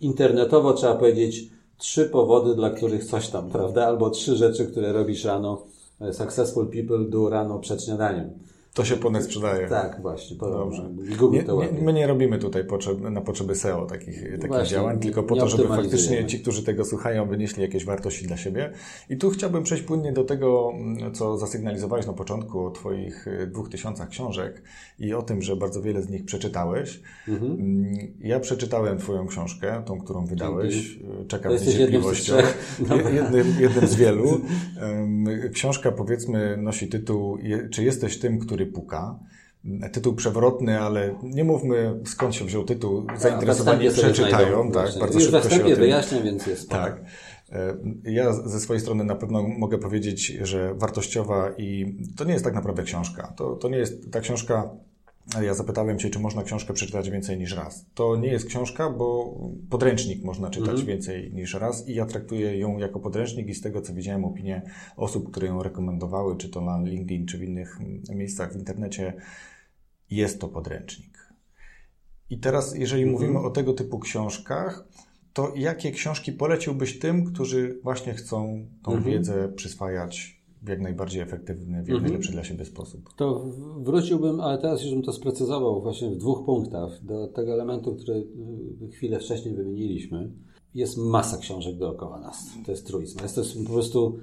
Internetowo trzeba powiedzieć trzy powody, dla których coś tam, prawda? Albo trzy rzeczy, które robisz rano. E, successful people do rano przed śniadaniem. To się ponad sprzedaje. Tak, właśnie. Dobrze. Nie, nie, my nie robimy tutaj potrzeb, na potrzeby SEO takich, takich właśnie, działań, tylko po to, żeby faktycznie ci, którzy tego słuchają, wynieśli jakieś wartości dla siebie. I tu chciałbym przejść płynnie do tego, co zasygnalizowałeś na początku o Twoich e, dwóch tysiącach książek i o tym, że bardzo wiele z nich przeczytałeś. Mhm. Mm, ja przeczytałem Twoją książkę, tą, którą wydałeś. Dzięki. Czekam z niecierpliwością. Jednym, jednym z wielu. Książka, powiedzmy, nosi tytuł Czy jesteś tym, który puka. Tytuł przewrotny, ale nie mówmy skąd się wziął tytuł. Zainteresowani przeczytają. Tak, bardzo Już szybko się o tym... wyjaśniam, więc jest. Tak. E, ja ze swojej strony na pewno mogę powiedzieć, że wartościowa i to nie jest tak naprawdę książka. To, to nie jest ta książka ja zapytałem Cię, czy można książkę przeczytać więcej niż raz. To nie jest książka, bo podręcznik można czytać mm. więcej niż raz i ja traktuję ją jako podręcznik i z tego, co widziałem opinie osób, które ją rekomendowały, czy to na LinkedIn, czy w innych miejscach w internecie, jest to podręcznik. I teraz, jeżeli mm. mówimy o tego typu książkach, to jakie książki poleciłbyś tym, którzy właśnie chcą tą mm -hmm. wiedzę przyswajać w jak najbardziej efektywny, w jak mhm. najlepszy dla siebie sposób. To wróciłbym, ale teraz już bym to sprecyzował właśnie w dwóch punktach do tego elementu, który chwilę wcześniej wymieniliśmy. Jest masa książek dookoła nas. To jest truizm. Jest to po prostu,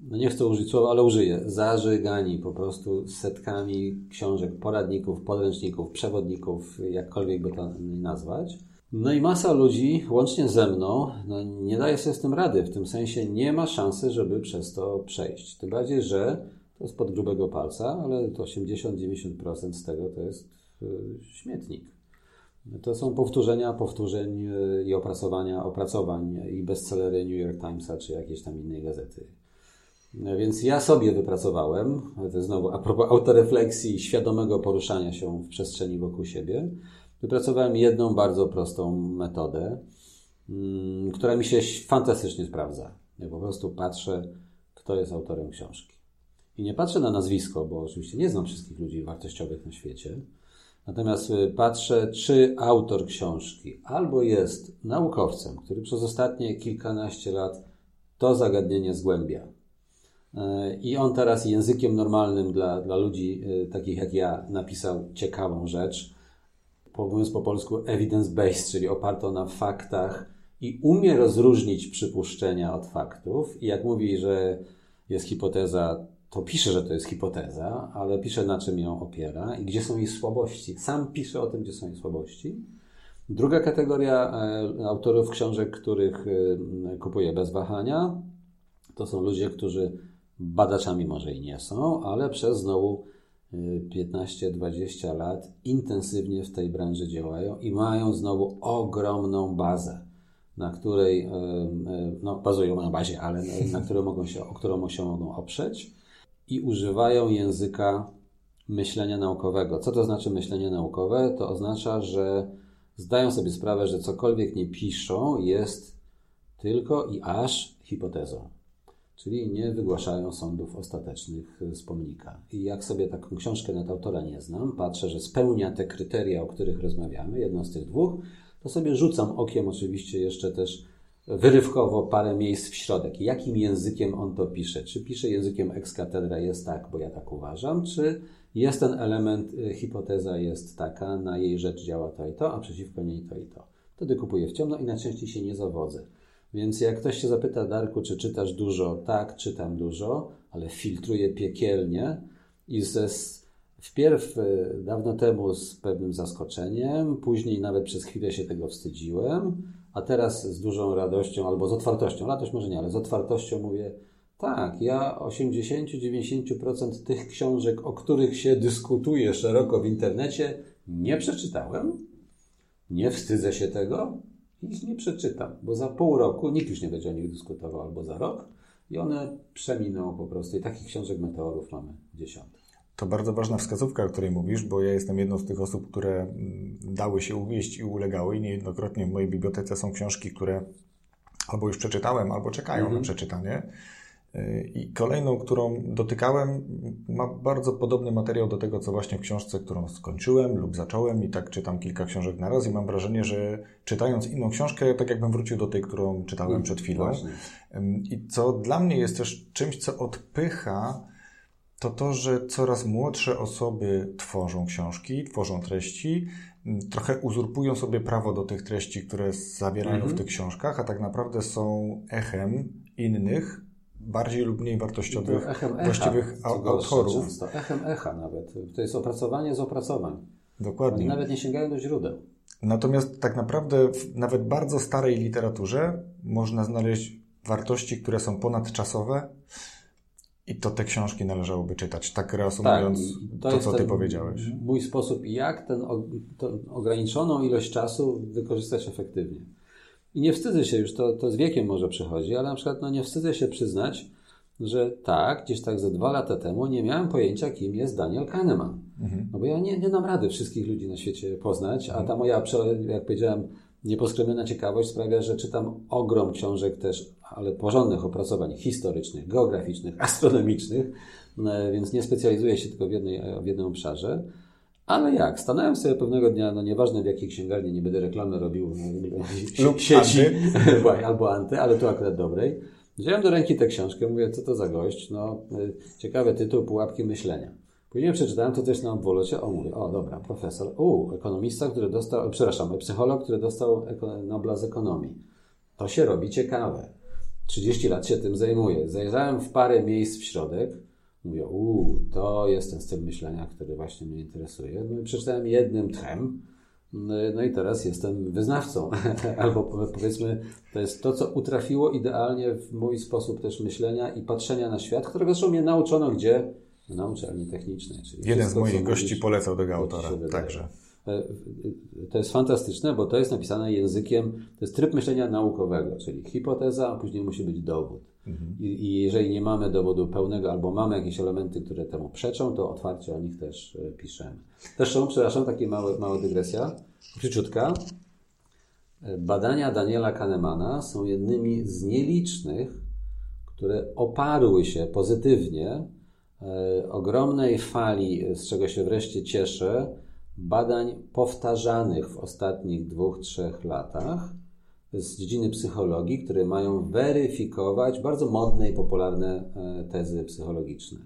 no nie chcę użyć słowa, ale użyję, zażygani po prostu setkami książek, poradników, podręczników, przewodników, jakkolwiek by to nazwać no i masa ludzi, łącznie ze mną, no nie daje sobie z tym rady. W tym sensie nie ma szansy, żeby przez to przejść. Tym bardziej, że to jest pod grubego palca, ale to 80-90% z tego to jest y, śmietnik. To są powtórzenia powtórzeń y, i opracowania opracowań i bestsellery New York Timesa czy jakiejś tam innej gazety. Więc ja sobie wypracowałem, to jest znowu a propos autorefleksji i świadomego poruszania się w przestrzeni wokół siebie, Wypracowałem jedną bardzo prostą metodę. mm, która mi się fantastycznie sprawdza. Ja po prostu patrzę, kto jest autorem książki. I nie patrzę na nazwisko, bo oczywiście nie znam wszystkich ludzi wartościowych na świecie. Natomiast y, patrzę, czy autor książki albo jest naukowcem, który przez ostatnie kilkanaście lat to zagadnienie zgłębia. Y, I on teraz językiem normalnym dla, dla ludzi y, takich jak ja napisał ciekawą rzecz, mówiąc po polsku evidence-based, czyli opartą na faktach i umie rozróżnić przypuszczenia od faktów. I jak mówi, że jest hipoteza, to pisze, że to jest hipoteza, ale pisze na czym ją opiera i gdzie są jej słabości. Sam pisze o tym, gdzie są jej słabości. Druga kategoria e, autorów książek, których e, kupuję bez wahania, to są ludzie, którzy badaczami może i nie są, ale przez znowu 15-20 e, lat intensywnie w tej branży działają i mają znowu ogromną bazę, na której no, bazują na bazie, ale na, na którą mogą się, o którą się mogą oprzeć i używają języka myślenia naukowego. Co to znaczy myślenie naukowe? To oznacza, że zdają sobie sprawę, że cokolwiek nie piszą jest tylko i aż hipotezą. Czyli nie wygłaszają sądów ostatecznych z pomnika. I jak sobie taką książkę nad autora nie znam, patrzę, że spełnia te kryteria, o których rozmawiamy, jedno z tych dwóch, to sobie rzucam okiem oczywiście jeszcze też wyrywkowo parę miejsc w środek. Jakim językiem on to pisze? Czy pisze językiem ex jest tak, bo ja tak uważam, czy jest ten element, y, hipoteza jest taka, na jej rzecz działa to i to, a przeciwko niej to i to. Wtedy kupuję w ciemno i najczęściej się nie zawodzę. Więc jak ktoś się zapyta, Darku, czy czytasz dużo? Tak, czytam dużo, ale filtruję piekielnie i ze Wpierw y, dawno temu z pewnym zaskoczeniem, później nawet przez chwilę się tego wstydziłem, a teraz z dużą radością albo z otwartością, radość może nie, ale z otwartością mówię, tak, ja 80-90% tych książek, o których się dyskutuje szeroko w internecie, nie przeczytałem, nie wstydzę się tego ich nie przeczytam, bo za pół roku nikt już nie będzie o nich dyskutował albo za rok i one przeminą po prostu. I takich książek meteorów mamy dziesiątki. To bardzo ważna wskazówka, o której mówisz, bo ja jestem jedną z tych osób, które mm, dały się uwieść i ulegały. I niejednokrotnie w mojej bibliotece są książki, które albo już przeczytałem, albo czekają mhm. na przeczytanie. Y, I kolejną, którą dotykałem, ma bardzo podobny materiał do tego, co właśnie w książce, którą skończyłem lub zacząłem, i tak czytam kilka książek na raz, i mam wrażenie, że czytając inną książkę, tak jakbym wrócił do tej, którą czytałem mm, przed chwilą. Właśnie. I co dla mnie jest też czymś, co odpycha to to, że coraz młodsze osoby tworzą książki, tworzą treści, trochę uzurpują sobie prawo do tych treści, które zawierają w mhm. tych książkach, a tak naprawdę są echem innych, bardziej lub mniej wartościowych, echem właściwych echa, autorów. Często. Echem echa nawet. To jest opracowanie z opracowań. Dokładnie. Oni nawet nie sięgają do źródeł. Natomiast tak naprawdę w nawet bardzo starej literaturze można znaleźć wartości, które są ponadczasowe, i to te książki należałoby czytać, tak reasumując tak, to, to co ty powiedziałeś. Mój sposób, jak tę ograniczoną ilość czasu wykorzystać efektywnie. I nie wstydzę się już, to, to z wiekiem może przychodzi, ale na przykład no, nie wstydzę się przyznać, że tak, gdzieś tak ze dwa lata temu nie miałem pojęcia, kim jest Daniel Kahneman. Mhm. No bo ja nie, nie dam rady wszystkich ludzi na świecie poznać, a ta moja, jak powiedziałem, Nieposkromniona ciekawość sprawia, że czytam ogrom książek też, ale porządnych opracowań historycznych, geograficznych, astronomicznych, e, więc nie specjalizuję się tylko w, jednej, w jednym obszarze. Ale jak? Stanąłem sobie pewnego dnia, no nieważne w jakiej księgarni, nie będę reklamy robił lub sieci albo anty, ale tu akurat dobrej. Wziąłem do ręki tę książkę, mówię, co to za gość? No, e, ciekawy tytuł, Pułapki myślenia. Później przeczytałem to też na obwolocie, o mówię, o dobra, profesor, u, ekonomista, który dostał, przepraszam, psycholog, który dostał Nobla z ekonomii. To się robi ciekawe. 30 lat się tym zajmuję. Zajrzałem w parę miejsc w środek, mówię, u, to jest ten styl myślenia, który właśnie mnie interesuje. No i przeczytałem jednym tchem, no i teraz jestem wyznawcą. Albo powiedzmy, to jest to, co utrafiło idealnie w mój sposób też myślenia i patrzenia na świat, którego zresztą mnie nauczono gdzie? na uczelni technicznej. Czyli Jeden z moich gości polecał tego autora także. E, to jest fantastyczne, bo to jest napisane językiem, to jest tryb myślenia naukowego, czyli hipoteza, a później musi być dowód. Mhm. I, jeżeli nie mamy dowodu pełnego, albo mamy jakieś elementy, które temu przeczą, to otwarcie o nich też e, piszemy. Zresztą, przepraszam, taka mała, mała dygresja, króciutka. Badania Daniela Kahnemana są jednymi z nielicznych, które oparły się pozytywnie e, ogromnej fali, z czego się wreszcie cieszę, badań powtarzanych w ostatnich dwóch, trzech latach z dziedziny psychologii, które mają weryfikować bardzo modne i popularne e, tezy psychologiczne.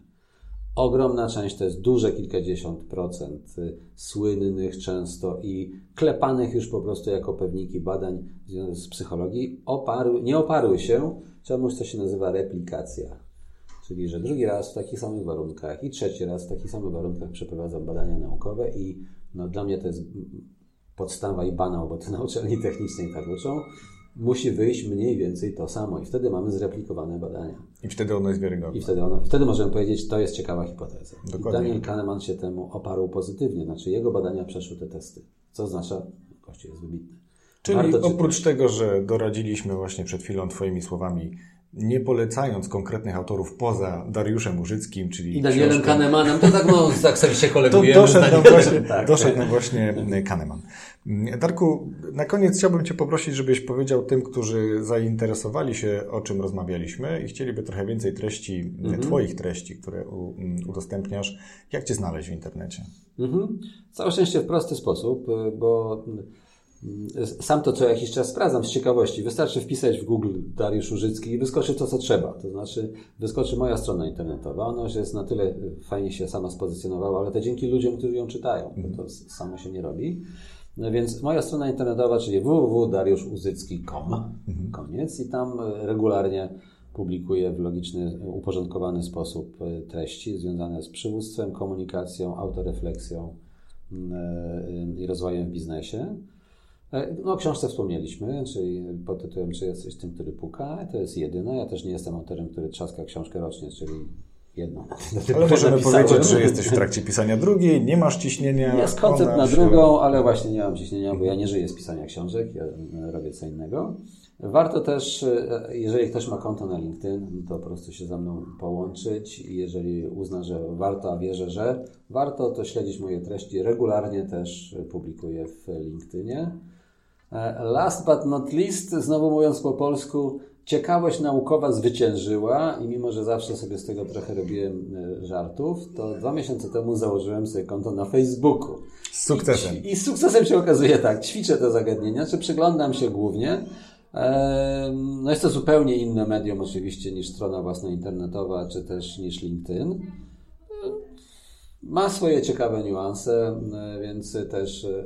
Ogromna część to jest duże kilkadziesiąt procent y, słynnych często i klepanych już po prostu jako pewniki badań z psychologii oparły, nie oparły się czemuś, co się nazywa replikacja. Czyli, że drugi raz w takich samych warunkach i trzeci raz w takich samych warunkach przeprowadzam badania naukowe i no, dla mnie to jest podstawa i banał, bo to na uczelni technicznej tak uczą, musi wyjść mniej więcej to samo i wtedy mamy zreplikowane badania. I wtedy ono jest wiarygodne. I wtedy, ono, wtedy możemy powiedzieć, to jest ciekawa hipoteza. Dokładnie. Daniel Kahneman się temu oparł pozytywnie, znaczy jego badania przeszły te testy, co oznacza, gościu jest wybitny. Czyli Warto oprócz czytać. tego, że doradziliśmy właśnie przed chwilą Twoimi słowami nie polecając konkretnych autorów poza Dariuszem Użyckim, czyli I Danielem książką, Kahnemanem, to tak, no, tak sobie się kolegujemy. To doszedł nam właśnie, tak. doszedł nam właśnie Kahneman. Darku, na koniec chciałbym Cię poprosić, żebyś powiedział tym, którzy zainteresowali się, o czym rozmawialiśmy i chcieliby trochę więcej treści, mhm. Twoich treści, które udostępniasz, jak Cię znaleźć w internecie? Mhm. Całe szczęście w prosty sposób, bo sam to co jakiś czas sprawdzam z ciekawości. Wystarczy wpisać w Google Dariusz Użycki i wyskoczy to, co trzeba. To znaczy, wyskoczy moja strona internetowa. Ona już jest na tyle fajnie się sama spozycjonowała, ale to dzięki ludziom, którzy ją czytają. To, to samo się nie robi. No więc moja strona internetowa, czyli www.dariuszuzycki.com, mhm. koniec, i tam regularnie publikuję w logiczny, uporządkowany sposób treści związane z przywództwem, komunikacją, autorefleksją mm, i rozwojem w biznesie. E, no, o książce wspomnieliśmy, czyli pod tytułem Czy jesteś tym, który puka? To jest jedyna. Ja też nie jestem autorem, który trzaska książkę rocznie, czyli jedną. Ale możemy napisałem. powiedzieć, że jesteś w trakcie pisania drugiej, nie masz ciśnienia. Jest koncept na drugą, ale właśnie nie mam ciśnienia, bo ja nie żyję z pisania książek, ja robię co innego. Warto też, e, jeżeli ktoś ma konto na LinkedIn, to po prostu się ze mną połączyć i jeżeli uzna, że warto, a wierzę, że warto, to śledzić moje treści. Regularnie też publikuję w LinkedInie. E, last but not least, znowu mówiąc po polsku, ciekawość naukowa zwyciężyła i mimo, że zawsze sobie z tego trochę robiłem e, żartów, to dwa miesiące temu założyłem sobie konto na Facebooku. Z sukcesem. I, I, z sukcesem się okazuje tak, ćwiczę te zagadnienia, czy przyglądam się głównie. E, no jest to zupełnie inne medium oczywiście niż strona własna internetowa, czy też niż LinkedIn. Ma swoje ciekawe niuanse, e, więc też e,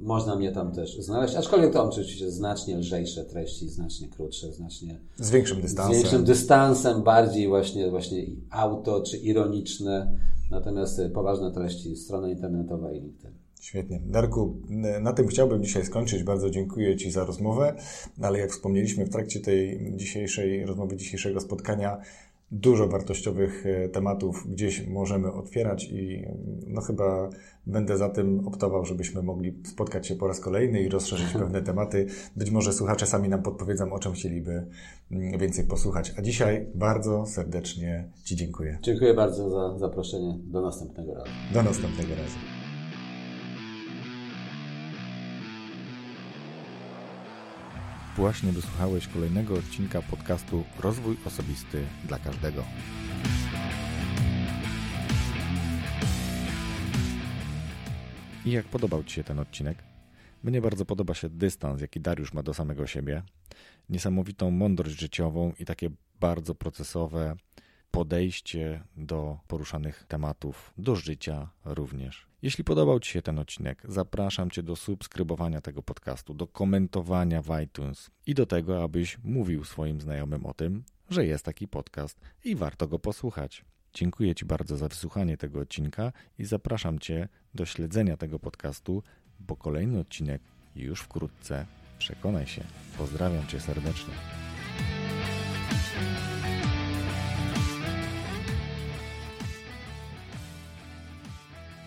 można mnie tam też znaleźć. Aczkolwiek to oczywiście znacznie lżejsze treści, znacznie krótsze, znacznie. Z większym dystansem. Z większym dystansem, bardziej właśnie, właśnie auto czy ironiczne. Natomiast e, poważne treści, strona internetowa i LinkedIn. Świetnie. Darku, na tym chciałbym dzisiaj skończyć. Bardzo dziękuję Ci za rozmowę, ale jak wspomnieliśmy w trakcie tej dzisiejszej rozmowy, dzisiejszego spotkania, dużo wartościowych e, tematów gdzieś możemy otwierać i no chyba będę za tym optował, żebyśmy mogli spotkać się po raz kolejny i rozszerzyć pewne tematy. Być może słuchacze sami nam podpowiedzą, o czym chcieliby mm, więcej posłuchać. A dzisiaj bardzo serdecznie Ci dziękuję. Dziękuję bardzo za zaproszenie. Do następnego razu. Do następnego razu. Właśnie wysłuchałeś kolejnego odcinka podcastu Rozwój Osobisty dla Każdego. I jak podobał Ci się ten odcinek? Mnie bardzo podoba się dystans, jaki Dariusz ma do samego siebie, niesamowitą mądrość życiową i takie bardzo procesowe podejście do poruszanych tematów, do życia również. Jeśli podobał Ci się ten odcinek, zapraszam Cię do subskrybowania tego podcastu, do komentowania w iTunes i do tego, abyś mówił swoim znajomym o tym, że jest taki podcast i warto go posłuchać. Dziękuję Ci bardzo za wysłuchanie tego odcinka i zapraszam Cię do śledzenia tego podcastu, bo kolejny odcinek już wkrótce. Przekonaj się. Pozdrawiam Cię serdecznie.